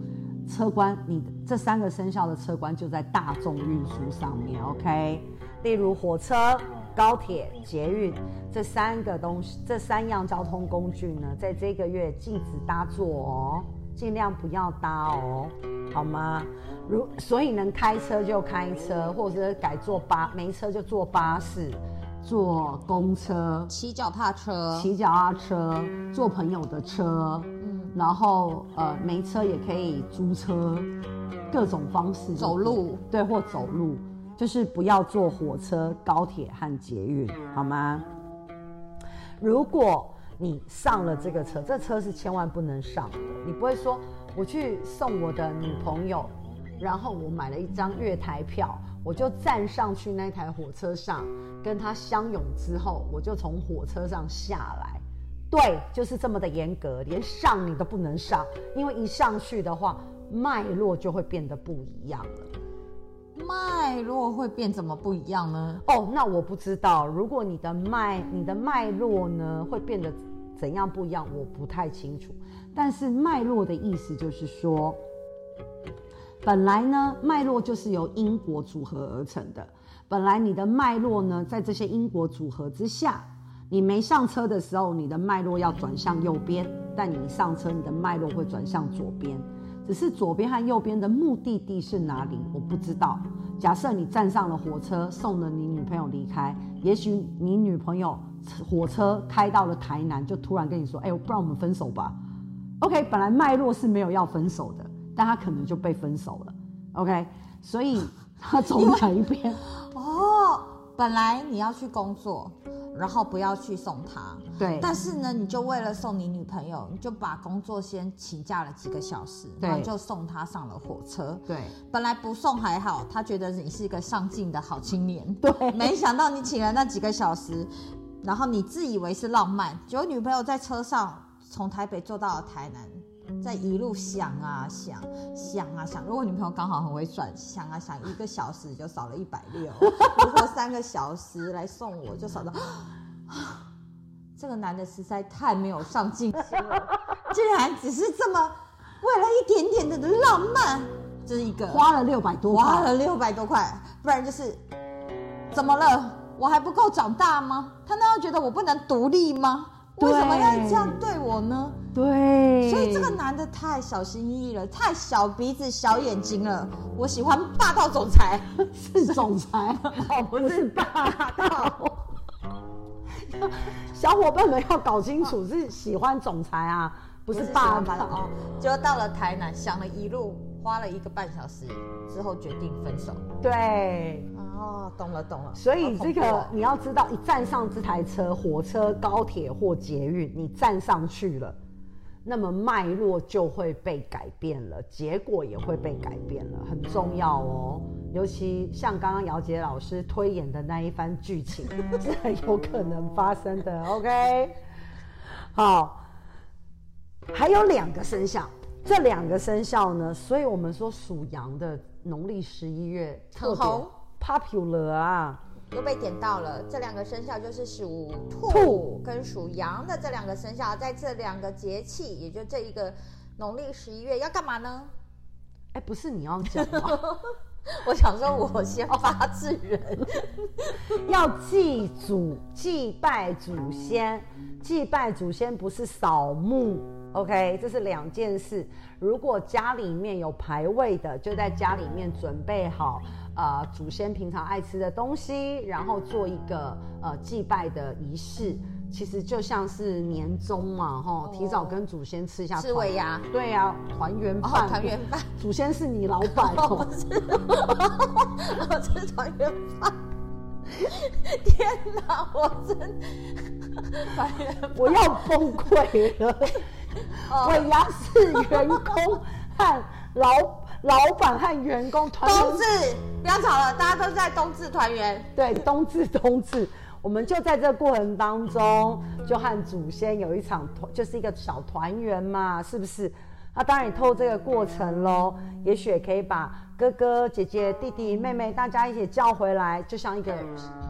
[SPEAKER 1] 车关，你这三个生肖的车关就在大众运输上面，OK？例如火车、高铁、捷运这三个东西，这三样交通工具呢，在这个月禁止搭坐哦，尽量不要搭哦，好吗？如所以能开车就开车，或者是改坐巴，没车就坐巴士。坐公车、
[SPEAKER 2] 骑脚踏车、
[SPEAKER 1] 骑脚踏车、坐朋友的车，嗯，然后呃没车也可以租车，各种方式
[SPEAKER 2] 走路，
[SPEAKER 1] 对，或走路，就是不要坐火车、高铁和捷运，好吗？如果你上了这个车，这车是千万不能上的，你不会说我去送我的女朋友，然后我买了一张月台票。我就站上去那台火车上，跟他相拥之后，我就从火车上下来。对，就是这么的严格，连上你都不能上，因为一上去的话，脉络就会变得不一样了。
[SPEAKER 2] 脉络会变怎么不一样呢？
[SPEAKER 1] 哦，那我不知道。如果你的脉，你的脉络呢，会变得怎样不一样，我不太清楚。但是脉络的意思就是说。本来呢，脉络就是由因果组合而成的。本来你的脉络呢，在这些因果组合之下，你没上车的时候，你的脉络要转向右边；但你上车，你的脉络会转向左边。只是左边和右边的目的地是哪里，我不知道。假设你站上了火车，送了你女朋友离开，也许你女朋友火车开到了台南，就突然跟你说：“哎，不然我们分手吧。” OK，本来脉络是没有要分手的。但他可能就被分手了，OK，所以他走哪一边？[laughs]
[SPEAKER 2] 哦，本来你要去工作，然后不要去送他，
[SPEAKER 1] 对。
[SPEAKER 2] 但是呢，你就为了送你女朋友，你就把工作先请假了几个小时，
[SPEAKER 1] 对，
[SPEAKER 2] 然后就送他上了火车。
[SPEAKER 1] 对，
[SPEAKER 2] 本来不送还好，他觉得你是一个上进的好青年。
[SPEAKER 1] 对，
[SPEAKER 2] 没想到你请了那几个小时，然后你自以为是浪漫，结果女朋友在车上从台北坐到了台南。在一路想啊想，想啊想，如果女朋友刚好很会算，想啊想，一个小时就少了一百六，如果三个小时来送我，就少了。[gasps] 这个男的实在太没有上进心了，竟然只是这么为了一点点的浪漫，这是一个
[SPEAKER 1] 花了六百多，
[SPEAKER 2] 花了六百多块，不然就是怎么了？我还不够长大吗？他难道觉得我不能独立吗？为什么要这样对我呢？
[SPEAKER 1] 对，
[SPEAKER 2] 所以这个男的太小心翼翼了，太小鼻子小眼睛了。我喜欢霸道总裁，
[SPEAKER 1] 是总裁，不是霸道。小伙伴们要搞清楚，是喜欢总裁啊，不是霸道。哦，
[SPEAKER 2] 就到了台南，想了一路，花了一个半小时之后决定分手。
[SPEAKER 1] 对。
[SPEAKER 2] 哦，懂了懂了。
[SPEAKER 1] 所以这个你要知道，一站上这台车，火车、高铁或捷运，你站上去了，那么脉络就会被改变了，结果也会被改变了，很重要哦。尤其像刚刚姚杰老师推演的那一番剧情，[laughs] 是很有可能发生的。OK，好，还有两个生肖，这两个生肖呢，所以我们说属羊的农历十一月特别。Popular 啊，
[SPEAKER 2] 又被点到了。这两个生肖就是属兔跟属羊的这两个生肖，在这两个节气，也就这一个农历十一月要干嘛呢？
[SPEAKER 1] 哎，不是你要讲吗？[laughs]
[SPEAKER 2] 我想说，我先发制人，[laughs]
[SPEAKER 1] 要祭祖、祭拜祖先。祭拜祖先不是扫墓，OK，这是两件事。如果家里面有牌位的，就在家里面准备好。呃，祖先平常爱吃的东西，然后做一个呃祭拜的仪式，其实就像是年终嘛，哈，提早跟祖先吃一下
[SPEAKER 2] 吃尾牙，
[SPEAKER 1] 对呀、啊，团圆饭，
[SPEAKER 2] 团圆饭，[laughs]
[SPEAKER 1] 祖先是你老板 [laughs] 哦，
[SPEAKER 2] 我吃团圆饭。[laughs] 天哪，我真，团圆，
[SPEAKER 1] 我要崩溃了。尾牙是员工和老老板和员工团，
[SPEAKER 2] 冬至不要吵了，大家都在冬至团圆。
[SPEAKER 1] 对，冬至冬至，我们就在这个过程当中，就和祖先有一场团，就是一个小团圆嘛，是不是？那当然，也透过这个过程喽，也许也可以把哥哥姐姐、弟弟妹妹大家一起叫回来，就像一个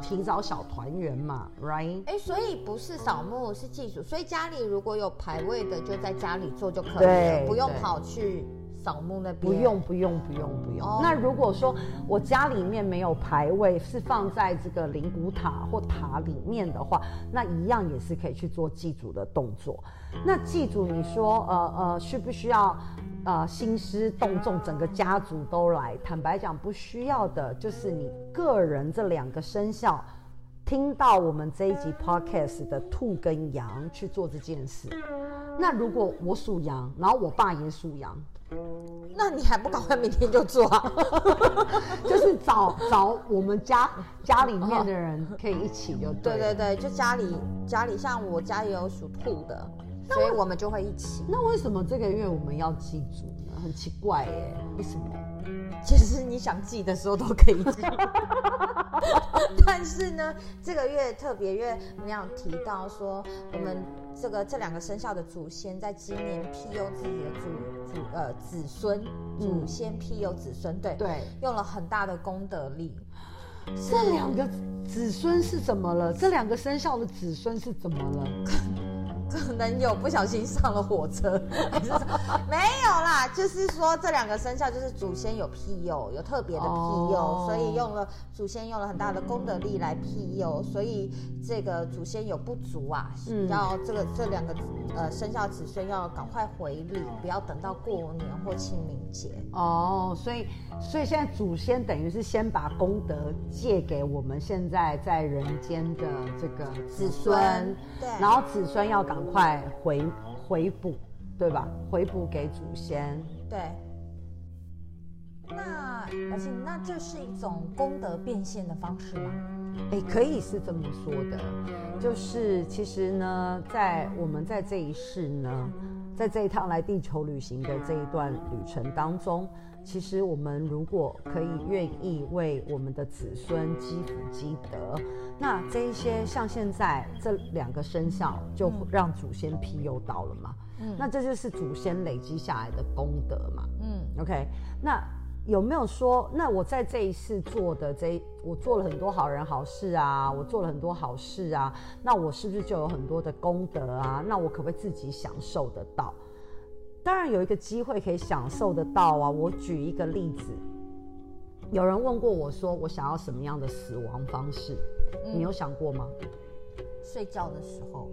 [SPEAKER 1] 提早小团圆嘛，right？
[SPEAKER 2] 哎、欸，所以不是扫墓，是祭祖，所以家里如果有牌位的，就在家里做就可以了，不用跑去扫墓那边。
[SPEAKER 1] 不用，不用，不用，不用。Oh. 那如果说我家里面没有牌位，是放在这个灵骨塔或塔里面的话，那一样也是可以去做祭祖的动作。那祭祖，你说，呃呃，需不需要，呃，兴师动众，整个家族都来？坦白讲，不需要的，就是你个人这两个生肖，听到我们这一集 podcast 的兔跟羊去做这件事。那如果我属羊，然后我爸也属羊，
[SPEAKER 2] 那你还不赶快明天就做啊？[laughs]
[SPEAKER 1] 就是找找我们家家里面的人可以一起就对。
[SPEAKER 2] 对对对，就家里家里，像我家也有属兔的。所以我们就会一起。
[SPEAKER 1] 那为什么这个月我们要祭祖呢？很奇怪耶，为什么？
[SPEAKER 2] 其实你想祭的时候都可以祭。[laughs] 但是呢，这个月特别月，你要提到说，我们这个这两个生肖的祖先在今年庇佑自己的祖祖呃子孙，祖先庇佑子孙，对
[SPEAKER 1] 对，
[SPEAKER 2] 用了很大的功德力。
[SPEAKER 1] 这两个子孙是怎么了？这两个生肖的子孙是怎么了？
[SPEAKER 2] 可能有不小心上了火车，[laughs] 没有啦，就是说这两个生肖就是祖先有庇佑，有特别的庇佑，哦、所以用了祖先用了很大的功德力来庇佑，所以这个祖先有不足啊，嗯、要这个这两个呃生肖子孙要赶快回礼，不要等到过年或清明节。
[SPEAKER 1] 哦，所以所以现在祖先等于是先把功德借给我们现在在人间的这个子孙，
[SPEAKER 2] 对，
[SPEAKER 1] 然后子孙要赶。快回回补，对吧？回补给祖先。
[SPEAKER 2] 对。那而且那这是一种功德变现的方式吗？
[SPEAKER 1] 哎，可以是这么说的。就是其实呢，在我们在这一世呢，在这一趟来地球旅行的这一段旅程当中，其实我们如果可以愿意为我们的子孙积福积德，那这一些像现在这两个生肖，就让祖先庇佑到了嘛。嗯，那这就是祖先累积下来的功德嘛。嗯，OK，那有没有说，那我在这一次做的这，我做了很多好人好事啊，我做了很多好事啊，那我是不是就有很多的功德啊？那我可不可以自己享受得到？当然有一个机会可以享受得到啊！我举一个例子，有人问过我说，我想要什么样的死亡方式？嗯、你有想过吗？
[SPEAKER 2] 睡觉的时候，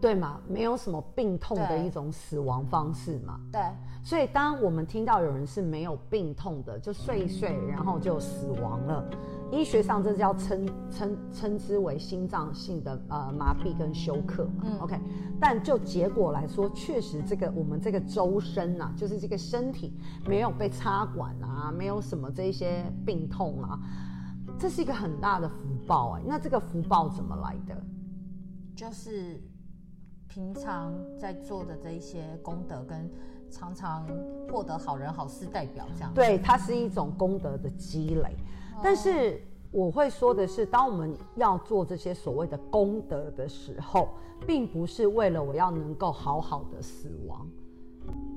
[SPEAKER 1] 对吗？没有什么病痛的一种死亡方式嘛？
[SPEAKER 2] 对。
[SPEAKER 1] 所以当我们听到有人是没有病痛的，就睡一睡，然后就死亡了。医学上这叫称称称之为心脏性的呃麻痹跟休克嘛，嗯，OK，但就结果来说，确实这个我们这个周身啊，就是这个身体没有被插管啊，没有什么这些病痛啊，这是一个很大的福报哎。那这个福报怎么来的？
[SPEAKER 2] 就是平常在做的这一些功德跟常常获得好人好事代表这样。
[SPEAKER 1] 对，它是一种功德的积累。但是我会说的是，当我们要做这些所谓的功德的时候，并不是为了我要能够好好的死亡，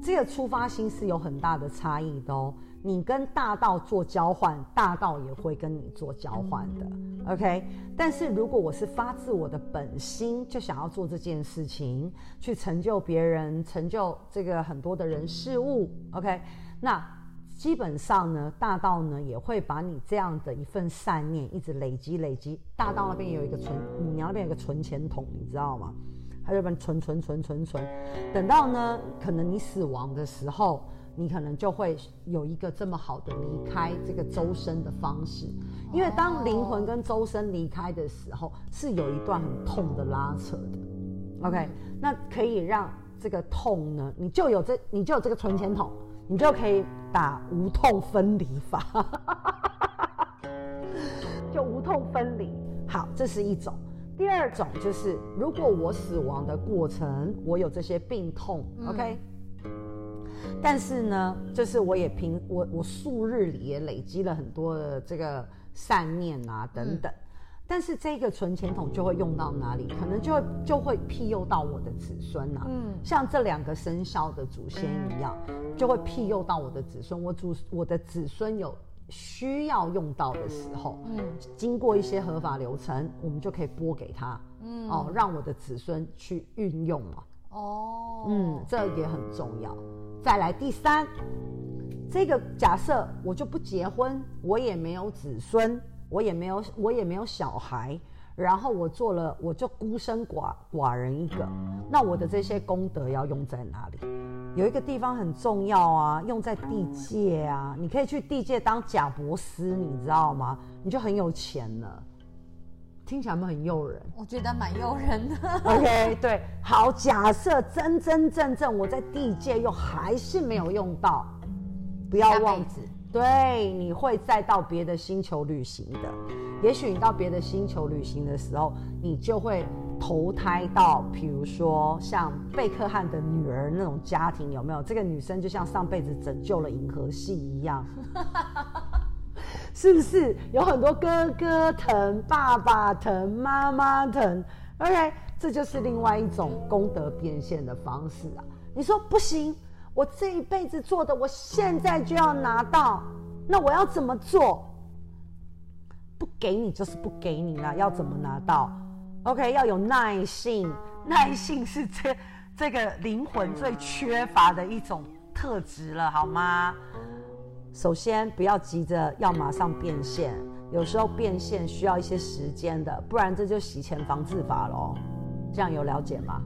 [SPEAKER 1] 这个出发心是有很大的差异的哦。你跟大道做交换，大道也会跟你做交换的，OK？但是如果我是发自我的本心，就想要做这件事情，去成就别人，成就这个很多的人事物，OK？那。基本上呢，大道呢也会把你这样的一份善念一直累积累积。大道那边有一个存，母娘那边有一个存钱筒，你知道吗？它就把你存存存存存，等到呢，可能你死亡的时候，你可能就会有一个这么好的离开这个周身的方式。因为当灵魂跟周身离开的时候，是有一段很痛的拉扯的。OK，那可以让这个痛呢，你就有这，你就有这个存钱筒，你就可以打无痛分离法，[laughs] 就无痛分离。好，这是一种。第二种就是，如果我死亡的过程，我有这些病痛，，OK，但是呢，就是我也平我我数日里也累积了很多的这个善念啊等等，嗯，但是这个存钱筒就会用到哪里？可能就会就会庇佑到我的子孙啊，嗯，像这两个生肖的祖先一样，就会庇佑到我的子孙，我祖我的子孙有。需要用到的时候，嗯，经过一些合法流程，我们就可以拨给他，嗯，哦，让我的子孙去运用嘛，哦，嗯，这也很重要。再来第三，这个假设我就不结婚，我也没有子孙，我也没有我也没有小孩，然后我做了，我就孤身寡寡人一个，那我的这些功德要用在哪里？有一个地方很重要啊，用在地界啊，你可以去地界当贾伯斯，你知道吗？你就很有钱了。听起来有没有很诱人？
[SPEAKER 2] 我觉得蛮诱人的。
[SPEAKER 1] OK，对，好，假设真真正正我在地界又还是没有用到，不要忘记，对，你会再到别的星球旅行的。也许你到别的星球旅行的时候，你就会。投胎到，比如说像贝克汉的女儿那种家庭，有没有？这个女生就像上辈子拯救了银河系一样，[laughs] 是不是？有很多哥哥疼、爸爸疼、妈妈疼，OK，这就是另外一种功德变现的方式啊。你说不行，我这一辈子做的，我现在就要拿到，那我要怎么做？不给你就是不给你了，要怎么拿到？OK，要有耐性，耐性是这这个灵魂最缺乏的一种特质了，好吗？首先，不要急着要马上变现，有时候变现需要一些时间的，不然这就洗钱防治法喽。这样有了解吗？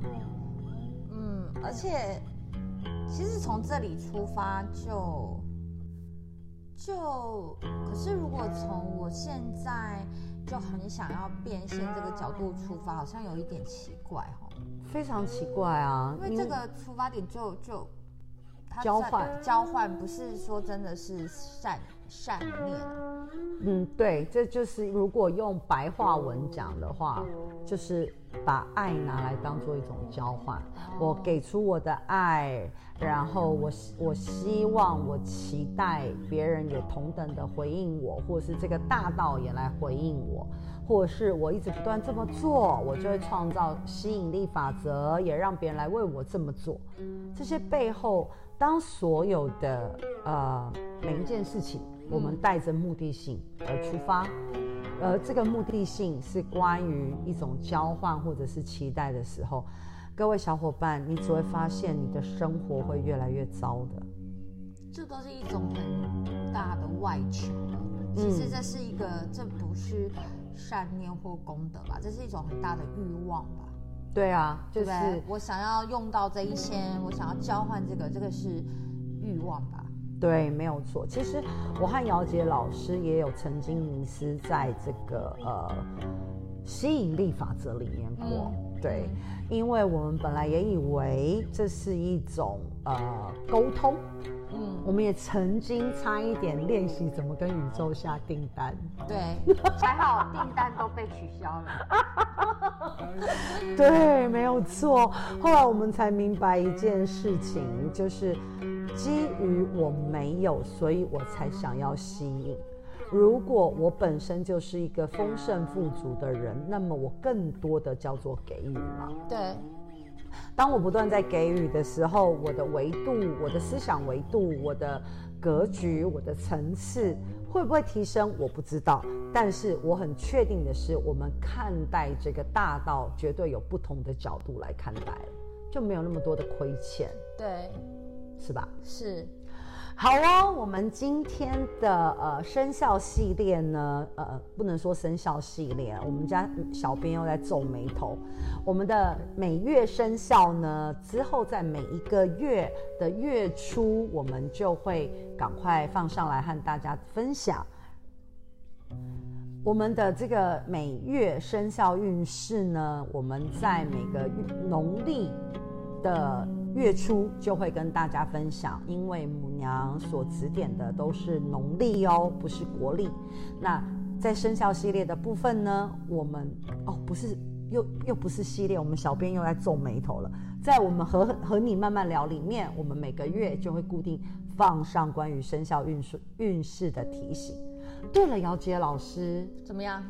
[SPEAKER 2] 嗯，而且其实从这里出发就就，可是如果从我现在。就很想要变现这个角度出发，好像有一点奇怪哦，
[SPEAKER 1] 非常奇怪啊，
[SPEAKER 2] 因为这个出发点就就
[SPEAKER 1] 交换
[SPEAKER 2] 交换，不是说真的是善善念啊。
[SPEAKER 1] 嗯，对，这就是如果用白话文讲的话，就是把爱拿来当做一种交换，我给出我的爱。然后我我希望我期待别人也同等的回应我，或是这个大道也来回应我，或是我一直不断这么做，我就会创造吸引力法则，也让别人来为我这么做。这些背后，当所有的呃每一件事情，我们带着目的性而出发，而这个目的性是关于一种交换或者是期待的时候。各位小伙伴，你只会发现你的生活会越来越糟的。
[SPEAKER 2] 这都是一种很大的外求。其实这是一个，这不是善念或功德吧？这是一种很大的欲望吧？
[SPEAKER 1] 对啊，就是
[SPEAKER 2] 对我想要用到这一些，我想要交换这个，这个是欲望吧？
[SPEAKER 1] 对，没有错。其实我和姚杰老师也有曾经迷失在这个呃吸引力法则里面过。嗯对，因为我们本来也以为这是一种呃沟通，嗯，我们也曾经差一点练习怎么跟宇宙下订单，
[SPEAKER 2] 对，[laughs] 还好订单都被取消了。[laughs]
[SPEAKER 1] 对，没有错。后来我们才明白一件事情，就是基于我没有，所以我才想要吸引。如果我本身就是一个丰盛富足的人，那么我更多的叫做给予嘛。
[SPEAKER 2] 对。
[SPEAKER 1] 当我不断在给予的时候，我的维度、我的思想维度、我的格局、我的层次会不会提升？我不知道。但是我很确定的是，我们看待这个大道绝对有不同的角度来看待，就没有那么多的亏欠。
[SPEAKER 2] 对。
[SPEAKER 1] 是吧？
[SPEAKER 2] 是。
[SPEAKER 1] 好哦，我们今天的呃生肖系列呢，呃不能说生肖系列，我们家小编又在皱眉头。我们的每月生肖呢，之后在每一个月的月初，我们就会赶快放上来和大家分享。我们的这个每月生肖运势呢，我们在每个农历的月初就会跟大家分享，因为母娘所指点的都是农历哦，不是国历。那在生肖系列的部分呢，我们哦不是又又不是系列，我们小编又在皱眉头了。在我们和和你慢慢聊里面，我们每个月就会固定放上关于生肖运势运势的提醒。对了，姚杰老师
[SPEAKER 2] 怎么样？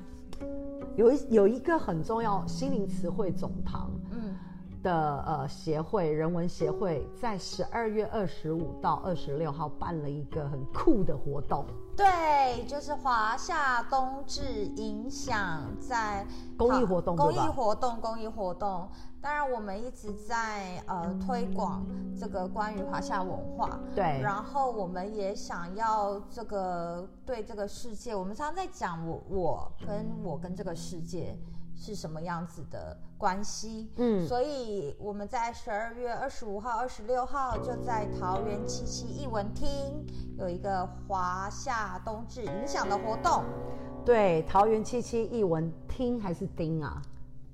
[SPEAKER 1] 有一有一个很重要，心灵词汇总堂，嗯，的呃协会人文协会在十二月二十五到二十六号办了一个很酷的活动。
[SPEAKER 2] 对，就是华夏冬至影响在
[SPEAKER 1] 公益活动，
[SPEAKER 2] 公益活动，公益活动。当然，我们一直在呃推广这个关于华夏文化。
[SPEAKER 1] 对。
[SPEAKER 2] 然后，我们也想要这个对这个世界，我们常常在讲我我跟我跟这个世界是什么样子的关系。嗯。所以我们在十二月二十五号、二十六号就在桃园七七艺文厅有一个华夏冬至影响的活动。
[SPEAKER 1] 对，桃园七七艺文厅还是町啊？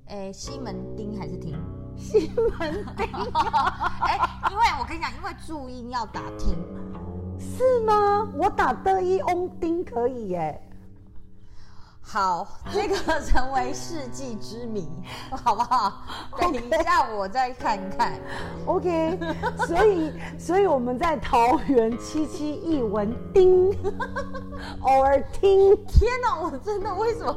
[SPEAKER 2] 哎，西门町还是厅？
[SPEAKER 1] 西门町。[laughs]
[SPEAKER 2] 哎，因为我跟你讲，因为注音要打厅，
[SPEAKER 1] 是吗？我打的一翁丁可以耶。
[SPEAKER 2] 好，这个成为世纪之谜，[laughs] 好不好？等一下我再看看。
[SPEAKER 1] OK，所以，所以我们在桃园七七一文丁，[laughs] 偶尔听。
[SPEAKER 2] 天哪，我真的为什么？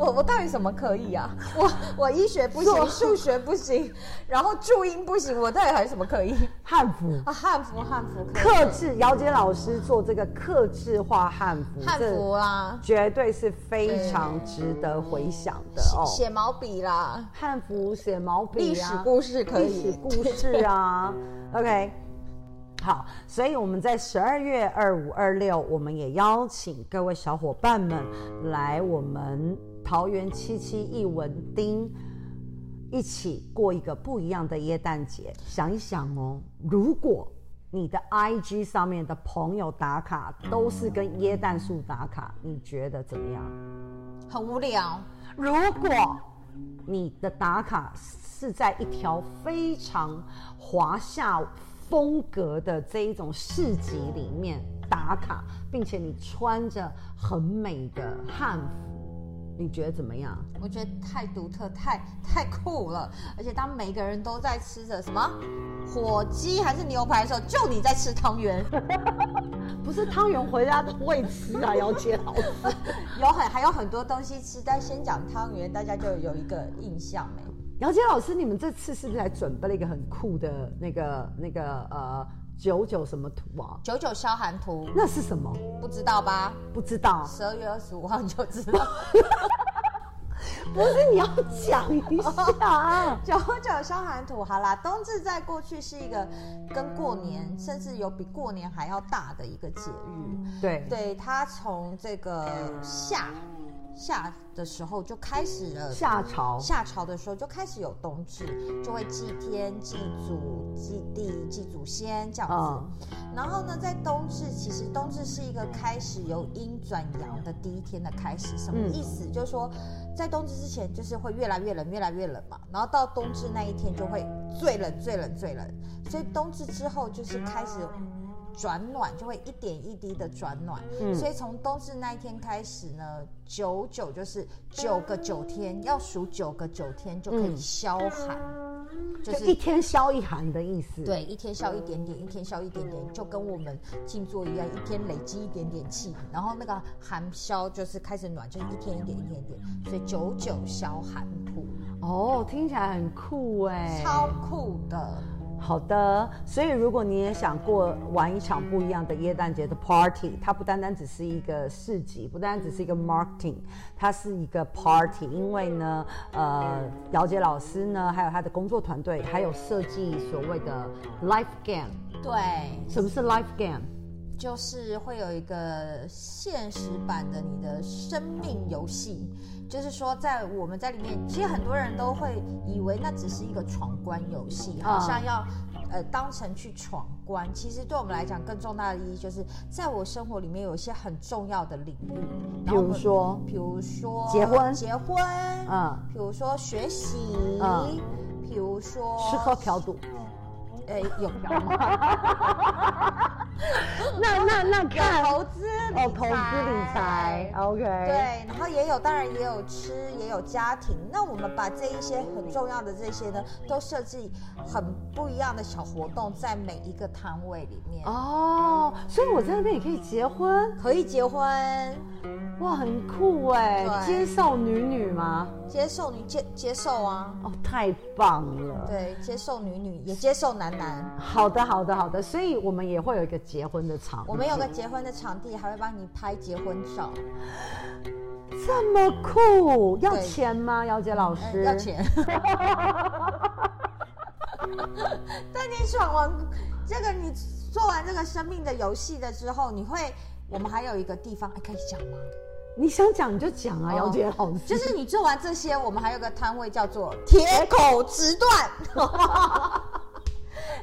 [SPEAKER 2] 我我到底什么可以啊？[laughs] 我我医学不行，数学不行，然后注音不行，我到底还有什么可以？
[SPEAKER 1] 汉服
[SPEAKER 2] 啊，汉服汉服，
[SPEAKER 1] 克制，姚杰老师做这个克制化汉服，
[SPEAKER 2] 汉服啦，
[SPEAKER 1] 绝对是非常值得回想的哦。
[SPEAKER 2] 写毛笔啦，
[SPEAKER 1] 汉服写毛笔，
[SPEAKER 2] 历史故事可以，
[SPEAKER 1] 历史故事啊。OK，好，所以我们在十二月二五二六，我们也邀请各位小伙伴们来我们。桃园七七一文丁一起过一个不一样的耶诞节。想一想哦，如果你的 IG 上面的朋友打卡都是跟耶诞树打卡，你觉得怎么样？
[SPEAKER 2] 很无聊。
[SPEAKER 1] 如果你的打卡是在一条非常华夏风格的这一种市集里面打卡，并且你穿着很美的汉服。你觉得怎么样？
[SPEAKER 2] 我觉得太独特，太太酷了。而且当每个人都在吃着什么火鸡还是牛排的时候，就你在吃汤圆。[laughs]
[SPEAKER 1] 不是汤圆，回家都不会吃啊，姚杰老师。[laughs]
[SPEAKER 2] 有很还有很多东西吃，但先讲汤圆，大家就有一个印象没？
[SPEAKER 1] 姚杰老师，你们这次是不是还准备了一个很酷的那个那个呃？九九什么图啊？
[SPEAKER 2] 九九消寒图，
[SPEAKER 1] 那是什么？
[SPEAKER 2] 不知道吧？
[SPEAKER 1] 不知道。
[SPEAKER 2] 十二月二十五号你就知道。
[SPEAKER 1] 不是你要讲一下啊？[laughs]
[SPEAKER 2] 九九消寒图，好啦，冬至在过去是一个跟过年，甚至有比过年还要大的一个节日。
[SPEAKER 1] 对，
[SPEAKER 2] 对，它从这个夏。夏的时候就开始了
[SPEAKER 1] 夏朝，
[SPEAKER 2] 夏朝的时候就开始有冬至，就会祭天、祭祖、祭地、祭祖先这样子。嗯、然后呢，在冬至，其实冬至是一个开始由阴转阳的第一天的开始。什么意思？嗯、就是说，在冬至之前，就是会越来越冷，越来越冷嘛。然后到冬至那一天，就会最冷、最冷、最冷。所以冬至之后，就是开始。转暖就会一点一滴的转暖，嗯、所以从冬至那一天开始呢，九九就是九个九天，要数九个九天就可以消寒，
[SPEAKER 1] 嗯、就是就一天消一寒的意思。
[SPEAKER 2] 对，一天消一点点，一天消一点点，就跟我们静坐一样，一天累积一点点气，然后那个寒消就是开始暖，就是一天一点一点一点，所以九九消寒图。
[SPEAKER 1] 哦，听起来很酷哎，
[SPEAKER 2] 超酷的。
[SPEAKER 1] 好的，所以如果你也想过玩一场不一样的耶诞节的 party，它不单单只是一个市集，不单单只是一个 marketing，它是一个 party。因为呢，呃，姚杰老师呢，还有他的工作团队，还有设计所谓的 life game。
[SPEAKER 2] 对，
[SPEAKER 1] 什么是 life game？
[SPEAKER 2] 就是会有一个现实版的你的生命游戏，就是说在我们在里面，其实很多人都会以为那只是一个闯关游戏，好像要呃当成去闯关。其实对我们来讲，更重大的意义就是在我生活里面有一些很重要的领域，
[SPEAKER 1] 比如说，
[SPEAKER 2] 比如说
[SPEAKER 1] 结婚，
[SPEAKER 2] 结婚，嗯，比如说学习，嗯，比如说
[SPEAKER 1] 吃喝嫖赌。
[SPEAKER 2] 哎，有嫖吗？[laughs]
[SPEAKER 1] 那那那看
[SPEAKER 2] 投资
[SPEAKER 1] 哦，投资理财，OK。
[SPEAKER 2] 对，然后也有，当然也有吃，也有家庭。那我们把这一些很重要的这些呢，都设计很不一样的小活动在每一个摊位里面。
[SPEAKER 1] 哦，所以我在那边也可以结婚，
[SPEAKER 2] 可以结婚，
[SPEAKER 1] 哇，很酷哎！接受女女吗？
[SPEAKER 2] 接受女接接受啊！
[SPEAKER 1] 哦，太棒了。
[SPEAKER 2] 对，接受女女也接受男男。
[SPEAKER 1] 好的，好的，好的。所以我们也会有一个结婚的场地。
[SPEAKER 2] 我们有个结婚的场地，还会帮你拍结婚照。
[SPEAKER 1] 这么酷？要钱吗，姚杰老师？
[SPEAKER 2] 要钱。[laughs] 但你闯完这个，你做完这个生命的游戏的之后，你会，我们还有一个地方，还可以讲吗？
[SPEAKER 1] 你想讲你就讲啊，姚姐老师。
[SPEAKER 2] 就是你做完这些，我们还有个摊位叫做铁口直断。[laughs]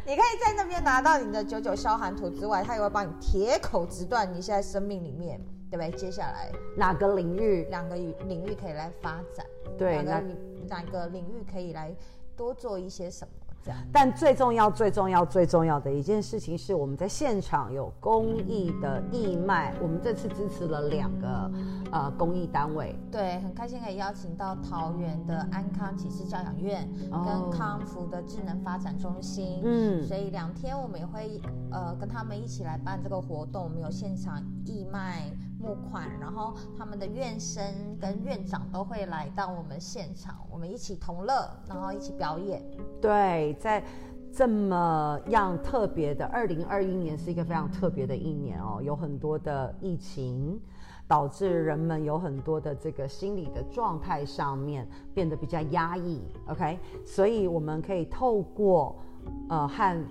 [SPEAKER 2] 你可以在那边拿到你的九九消寒图之外，他也会帮你铁口直断你现在生命里面，对不对？接下来
[SPEAKER 1] 哪个领域？
[SPEAKER 2] 两个领域可以来发展？
[SPEAKER 1] 对，
[SPEAKER 2] 哪个哪个领域可以来多做一些什么？
[SPEAKER 1] 但最重要、最重要、最重要的一件事情是，我们在现场有公益的义卖。我们这次支持了两个呃公益单位，
[SPEAKER 2] 对，很开心可以邀请到桃园的安康启智教养院跟康福的智能发展中心，嗯，所以两天我们也会呃跟他们一起来办这个活动。我们有现场义卖。募款，然后他们的院生跟院长都会来到我们现场，我们一起同乐，然后一起表演。
[SPEAKER 1] 对，在这么样特别的二零二一年，是一个非常特别的一年哦，有很多的疫情，导致人们有很多的这个心理的状态上面变得比较压抑。OK，所以我们可以透过呃和。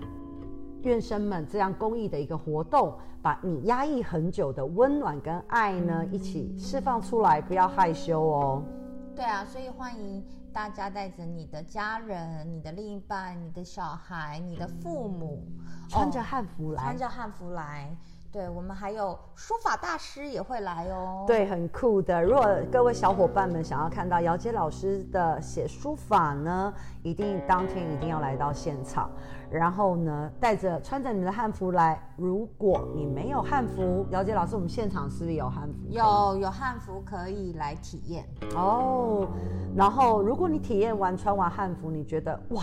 [SPEAKER 1] 院生们这样公益的一个活动，把你压抑很久的温暖跟爱呢，一起释放出来，不要害羞哦。
[SPEAKER 2] 对啊，所以欢迎大家带着你的家人、你的另一半、你的小孩、你的父母，
[SPEAKER 1] 穿着汉服来，
[SPEAKER 2] 穿着汉服来。对，我们还有书法大师也会来哦。
[SPEAKER 1] 对，很酷的。如果各位小伙伴们想要看到姚杰老师的写书法呢，一定当天一定要来到现场。然后呢，带着穿着你们的汉服来。如果你没有汉服，姚杰老师，我们现场是不是有汉服？
[SPEAKER 2] 有，有汉服可以来体验
[SPEAKER 1] 哦。然后，如果你体验完穿完汉服，你觉得哇。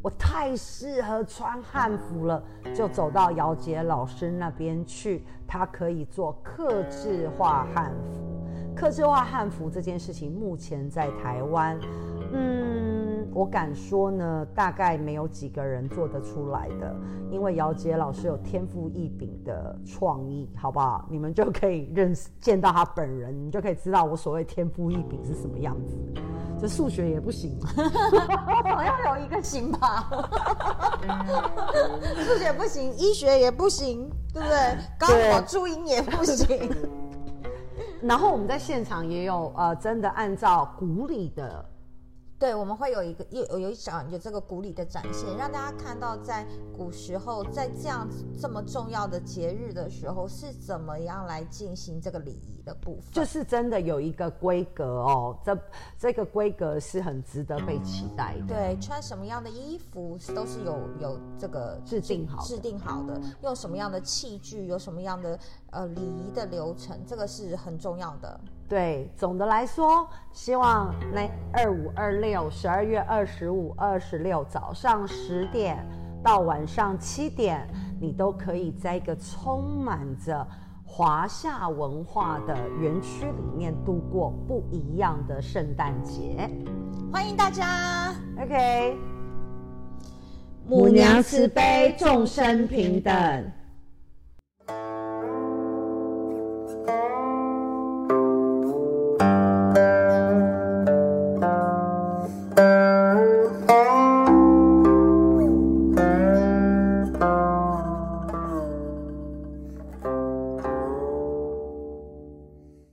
[SPEAKER 1] 我太适合穿汉服了，就走到姚杰老师那边去。他可以做客制化汉服，客制化汉服这件事情目前在台湾，嗯，我敢说呢，大概没有几个人做得出来的。因为姚杰老师有天赋异禀的创意，好不好？你们就可以认识见到他本人，你就可以知道我所谓天赋异禀是什么样子。这数学也不行，
[SPEAKER 2] 总要有一个行吧？数学不行，医学也不行，对不对？高考注音也不行。[laughs]
[SPEAKER 1] 然后我们在现场也有呃，真的按照古礼的。
[SPEAKER 2] 对，我们会有一个有有一场有这个古礼的展现，让大家看到在古时候，在这样这么重要的节日的时候，是怎么样来进行这个礼仪的部分。
[SPEAKER 1] 就是真的有一个规格哦，这这个规格是很值得被期待的。
[SPEAKER 2] 对，穿什么样的衣服都是有有这个
[SPEAKER 1] 制定好
[SPEAKER 2] 制定好的，用什么样的器具，有什么样的呃礼仪的流程，这个是很重要的。
[SPEAKER 1] 对总的来说希望那二五二六十二月二十五二十六早上十点到晚上七点你都可以在一个充满着华夏文化的园区里面度过不一样的圣诞节。
[SPEAKER 2] 欢迎大家。
[SPEAKER 1] Ok 母娘慈悲众生平等。